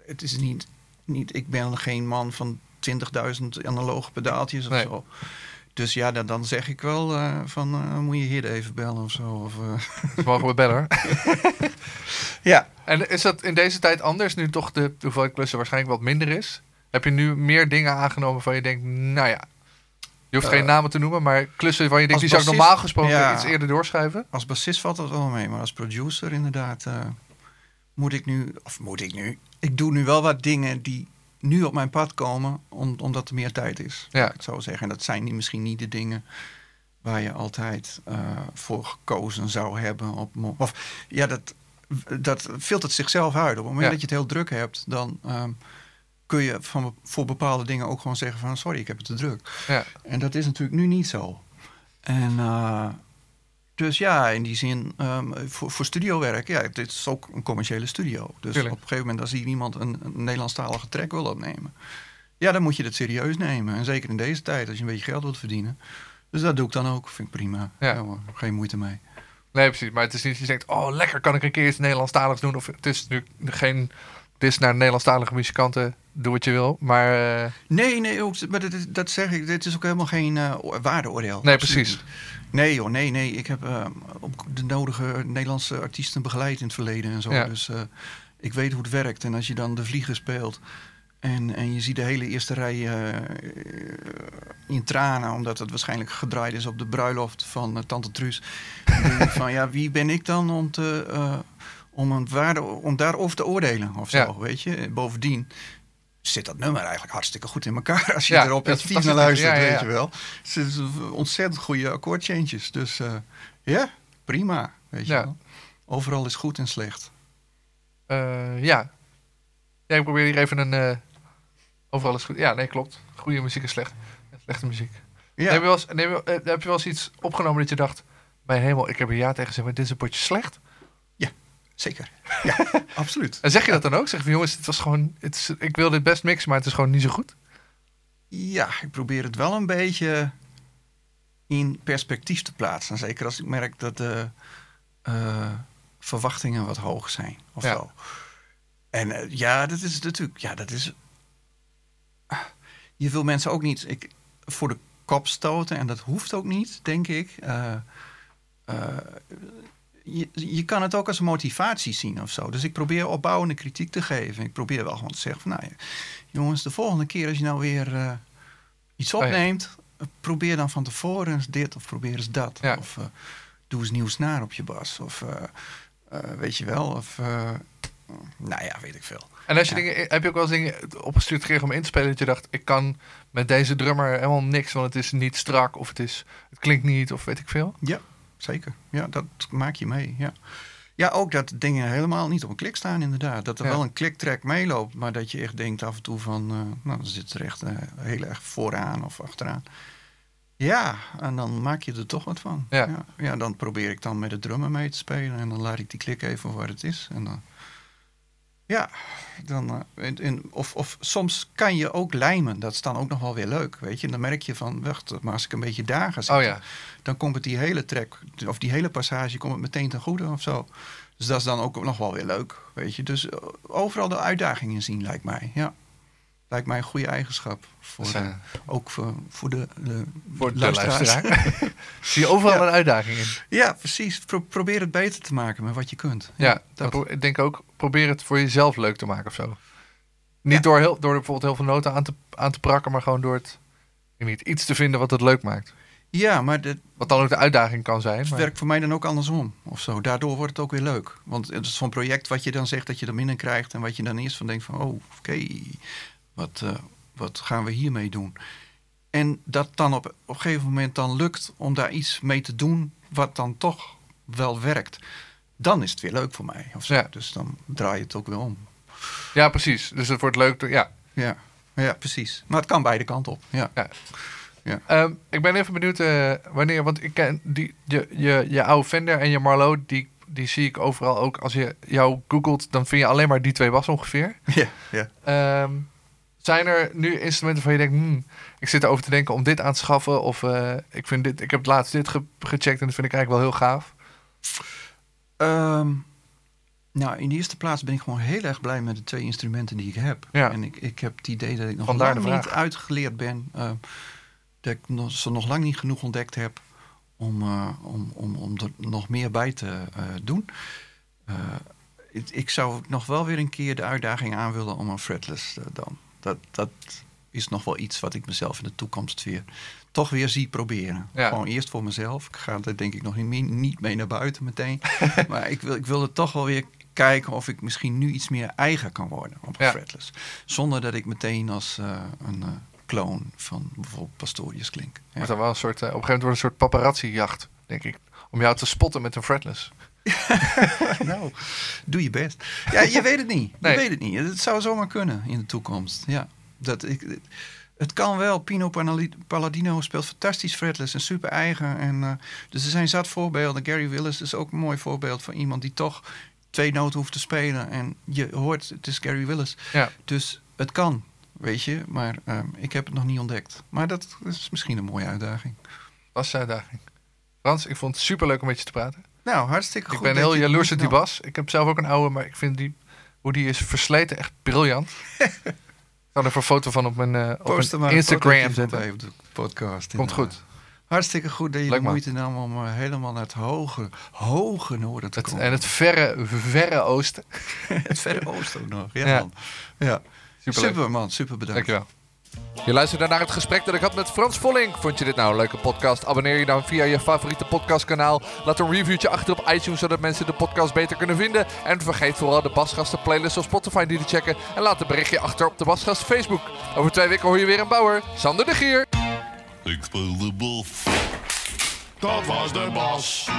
het is niet, niet. Ik ben geen man van 20.000 analoge pedaaltjes of Nee. zo. Dus ja, dan, dan zeg ik wel eh, van, eh, moet je hier even bellen of zo. Of, eh. Dus mogen we bellen. Ja. En is dat in deze tijd anders, nu toch de hoeveelheid klussen waarschijnlijk wat minder is? Heb je nu meer dingen aangenomen van je denkt, nou ja, je hoeft geen namen te noemen, maar klussen van je denkt, die zou ik normaal gesproken ja. iets eerder doorschuiven? Als bassist valt dat wel mee, maar als producer inderdaad moet ik nu, of moet ik nu, ik doe nu wel wat dingen die nu op mijn pad komen, om, omdat er meer tijd is. Ja. ik het zo zeggen. En dat zijn misschien niet de dingen waar je altijd eh, voor gekozen zou hebben. Op, of ja, dat, dat filtert zichzelf uit. Op het moment Ja. dat je het heel druk hebt, dan ehm, kun je van, voor bepaalde dingen ook gewoon zeggen van sorry, ik heb het te druk. Ja. En dat is natuurlijk nu niet zo. En eh, dus ja, in die zin, ehm, voor, voor studiowerk, ja, dit is ook een commerciële studio. Dus Tuurlijk. op een gegeven moment, als hier iemand een, een Nederlandstalige track wil opnemen, ja, dan moet je dat serieus nemen. En zeker in deze tijd, als je een beetje geld wilt verdienen. Dus dat doe ik dan ook, vind ik prima. Ja. Ja. hoor, geen moeite mee. Nee, precies. Maar het is niet dat je denkt, oh lekker, kan ik een keer iets Nederlandstaligs doen? Of het is nu geen dis naar Nederlandstalige muzikanten, doe wat je wil. Maar eh, Nee, nee, ook, maar dat, is- dat zeg ik, dit is ook helemaal geen o- waardeoordeel. nee, Absoluut precies. Nee joh, nee, nee. Ik heb ook de nodige Nederlandse artiesten begeleid in het verleden en zo. Ja. Dus ik weet hoe het werkt. En als je dan de vlieger speelt en, en je ziet de hele eerste rij in tranen, omdat het waarschijnlijk gedraaid is op de bruiloft van Tante Truus. Van ja, wie ben ik dan om te... om, een waarde, om daarover te oordelen of zo, Ja. weet je. En Bovendien zit dat nummer eigenlijk hartstikke goed in elkaar als je Ja, erop actief naar luistert, Ja, weet je wel. Het is een ontzettend goede akkoordchanges. Dus eh, ja, prima, weet je Ja. wel. Overal is goed en slecht. Eh, ja. ja, ik probeer hier even een... eh, overal is goed. Ja, nee, klopt. Goede muziek is slecht. Slechte muziek. Ja, Neem je wel eens, heb je wel eens iets opgenomen dat je dacht... Mijn hemel, ik heb er ja tegen gezegd, maar dit is een potje slecht. Zeker. Ja, absoluut. En zeg je dat dan ook? Zeg je van, jongens, het was gewoon... Het is, ik wil dit best mixen, maar het is gewoon niet zo goed. Ja, ik probeer het wel een beetje in perspectief te plaatsen. Zeker als ik merk dat de eh, verwachtingen wat hoog zijn. Of Ja. zo. En eh, ja, dat is natuurlijk... Ja, dat is... Je wil mensen ook niet ik, voor de kop stoten. En dat hoeft ook niet, denk ik. Je, je kan het ook als motivatie zien of zo. Dus ik probeer opbouwende kritiek te geven. Ik probeer wel gewoon te zeggen van, nou jongens, de volgende keer als je nou weer eh, iets Oh ja. opneemt, probeer dan van tevoren eens dit of probeer eens dat. Ja. Of eh, doe eens nieuw snaar op je bas. Of eh, weet je wel, of nou ja, weet ik veel. En als je Ja. dingen, heb je ook wel eens dingen opgestuurd gekregen om in te spelen dat je dacht, ik kan met deze drummer helemaal niks, want het is niet strak of het, is, het klinkt niet of weet ik veel. Ja, zeker. Ja, dat maak je mee. Ja. ja, ook dat dingen helemaal niet op een klik staan, inderdaad. Dat er Ja. wel een kliktrack meeloopt, maar dat je echt denkt af en toe van, eh, nou, dan zit er echt eh, heel erg vooraan of achteraan. Ja, en dan maak je er toch wat van. Ja. Ja, ja, dan probeer ik dan met de drummer mee te spelen en dan laat ik die klik even waar het is. En dan, ja, dan, eh, en, en- of, of soms kan je ook lijmen. Dat is dan ook nog wel weer leuk, weet je. Dan merk je van, wacht, maar als ik een beetje ga zitten Oh ja, dan komt het die hele track, of die hele passage, komt het meteen ten goede of zo. Dus dat is dan ook nog wel weer leuk, weet je. Dus eh, overal de uitdagingen zien, lijkt mij. Ja. Lijkt mij een goede eigenschap. Voor, Dus, eh, ook voor, voor de, de, voor de luisteraar. Zie je overal Ja. een uitdaging in. Ja, precies. Pro- probeer het beter te maken met wat je kunt. Ja, dat- maar pro- ik denk ook, probeer het voor jezelf leuk te maken of zo. Niet Ja. door, heel, door bijvoorbeeld heel veel noten aan te, aan te prakken, maar gewoon door het, niet, iets te vinden wat het leuk maakt. ja, maar het Wat dan ook de uitdaging kan zijn. Maar, werkt voor mij dan ook andersom of zo. Daardoor wordt het ook weer leuk. Want het is zo'n project wat je dan zegt dat je er minder krijgt... en wat je dan eerst van denkt van, oh, oké, wat, eh, wat gaan we hiermee doen? En dat dan op, op een gegeven moment dan lukt om daar iets mee te doen... wat dan toch wel werkt. Dan is het weer leuk voor mij. Of zo. Ja. Dus dan draai je het ook weer om. ja, precies. Dus het wordt leuk. Ja. Ja, ja precies. Maar het kan beide kanten op. Ja. Ehm, ik ben even benieuwd eh, wanneer, want ik ken die, je, je, je oude Fender en je Marlowe, die, die zie ik overal ook. Als je jou googelt, dan vind je alleen maar die twee bassen ongeveer. Ja, ja. Ehm, zijn er nu instrumenten van je denkt, hmm, ik zit erover te denken om dit aan te schaffen? Of eh, ik, vind dit, ik heb laatst dit ge- gecheckt en dat vind ik eigenlijk wel heel gaaf. Ehm, nou, in de eerste plaats ben ik gewoon heel erg blij met de twee instrumenten die ik heb. Ja. En ik, ik heb het idee dat ik nog Vandaar lang niet uitgeleerd ben. ehm, dat ik nog, ze nog lang niet genoeg ontdekt heb om, eh, om, om, om er nog meer bij te eh, doen. Eh, ik, zou nog wel weer een keer de uitdaging aan willen om een fretless eh, dan. Dat, dat is nog wel iets wat ik mezelf in de toekomst weer toch weer zie proberen. Ja. Gewoon eerst voor mezelf. Ik ga er denk ik nog niet mee, niet mee naar buiten meteen. maar ik wil, ik wil er toch wel weer kijken of ik misschien nu iets meer eigen kan worden op een Ja. fretless. Zonder dat ik meteen als eh, een eh clone van bijvoorbeeld Pastorius klink. Ja. Wordt dan wel een soort, eh, op een gegeven moment wordt een soort paparazzi-jacht, denk ik. Om jou te spotten met een fretless. nou, doe je best. Ja, je weet het niet. Nee. Je weet het niet. Het zou zomaar kunnen in de toekomst. Ja, dat ik, het kan wel. Pino Palladino speelt fantastisch fretless en super eigen. En, eh, dus er zijn zat voorbeelden. Gary Willis is ook een mooi voorbeeld van iemand die toch twee noten hoeft te spelen. En je hoort, het is Gary Willis. Ja. Dus het kan, weet je. Maar eh, ik heb het nog niet ontdekt. Maar dat is misschien een mooie uitdaging. Is de uitdaging. Frans, ik vond het super leuk om met je te praten. Nou, hartstikke goed. ik ben heel jaloers op die nou, bas. Ik heb zelf ook een oude, maar ik vind die, hoe die is versleten echt briljant. ik kan er een foto van op mijn, eh, op mijn Instagram zetten. de podcast. Komt inderdaad. goed. Hartstikke goed dat je Leuk, de man. moeite nam om eh, helemaal naar het hoge, hoge noorden te Het, komen. en het verre, verre oosten. het verre oosten ook nog. Ja, Ja. man. Ja. Super man, super bedankt. Dankjewel. Je luisterde naar het gesprek dat ik had met Frans Vollink. Vond je dit nou een leuke podcast? Abonneer je dan via je favoriete podcastkanaal. Laat een reviewtje achter op iTunes, zodat mensen de podcast beter kunnen vinden. En vergeet vooral de Basgasten playlist op Spotify die te checken. En laat een berichtje achter op de Basgast Facebook. Over twee weken hoor je weer een bouwer. Sander de Gier. Ik speel de bas. Dat was de bas.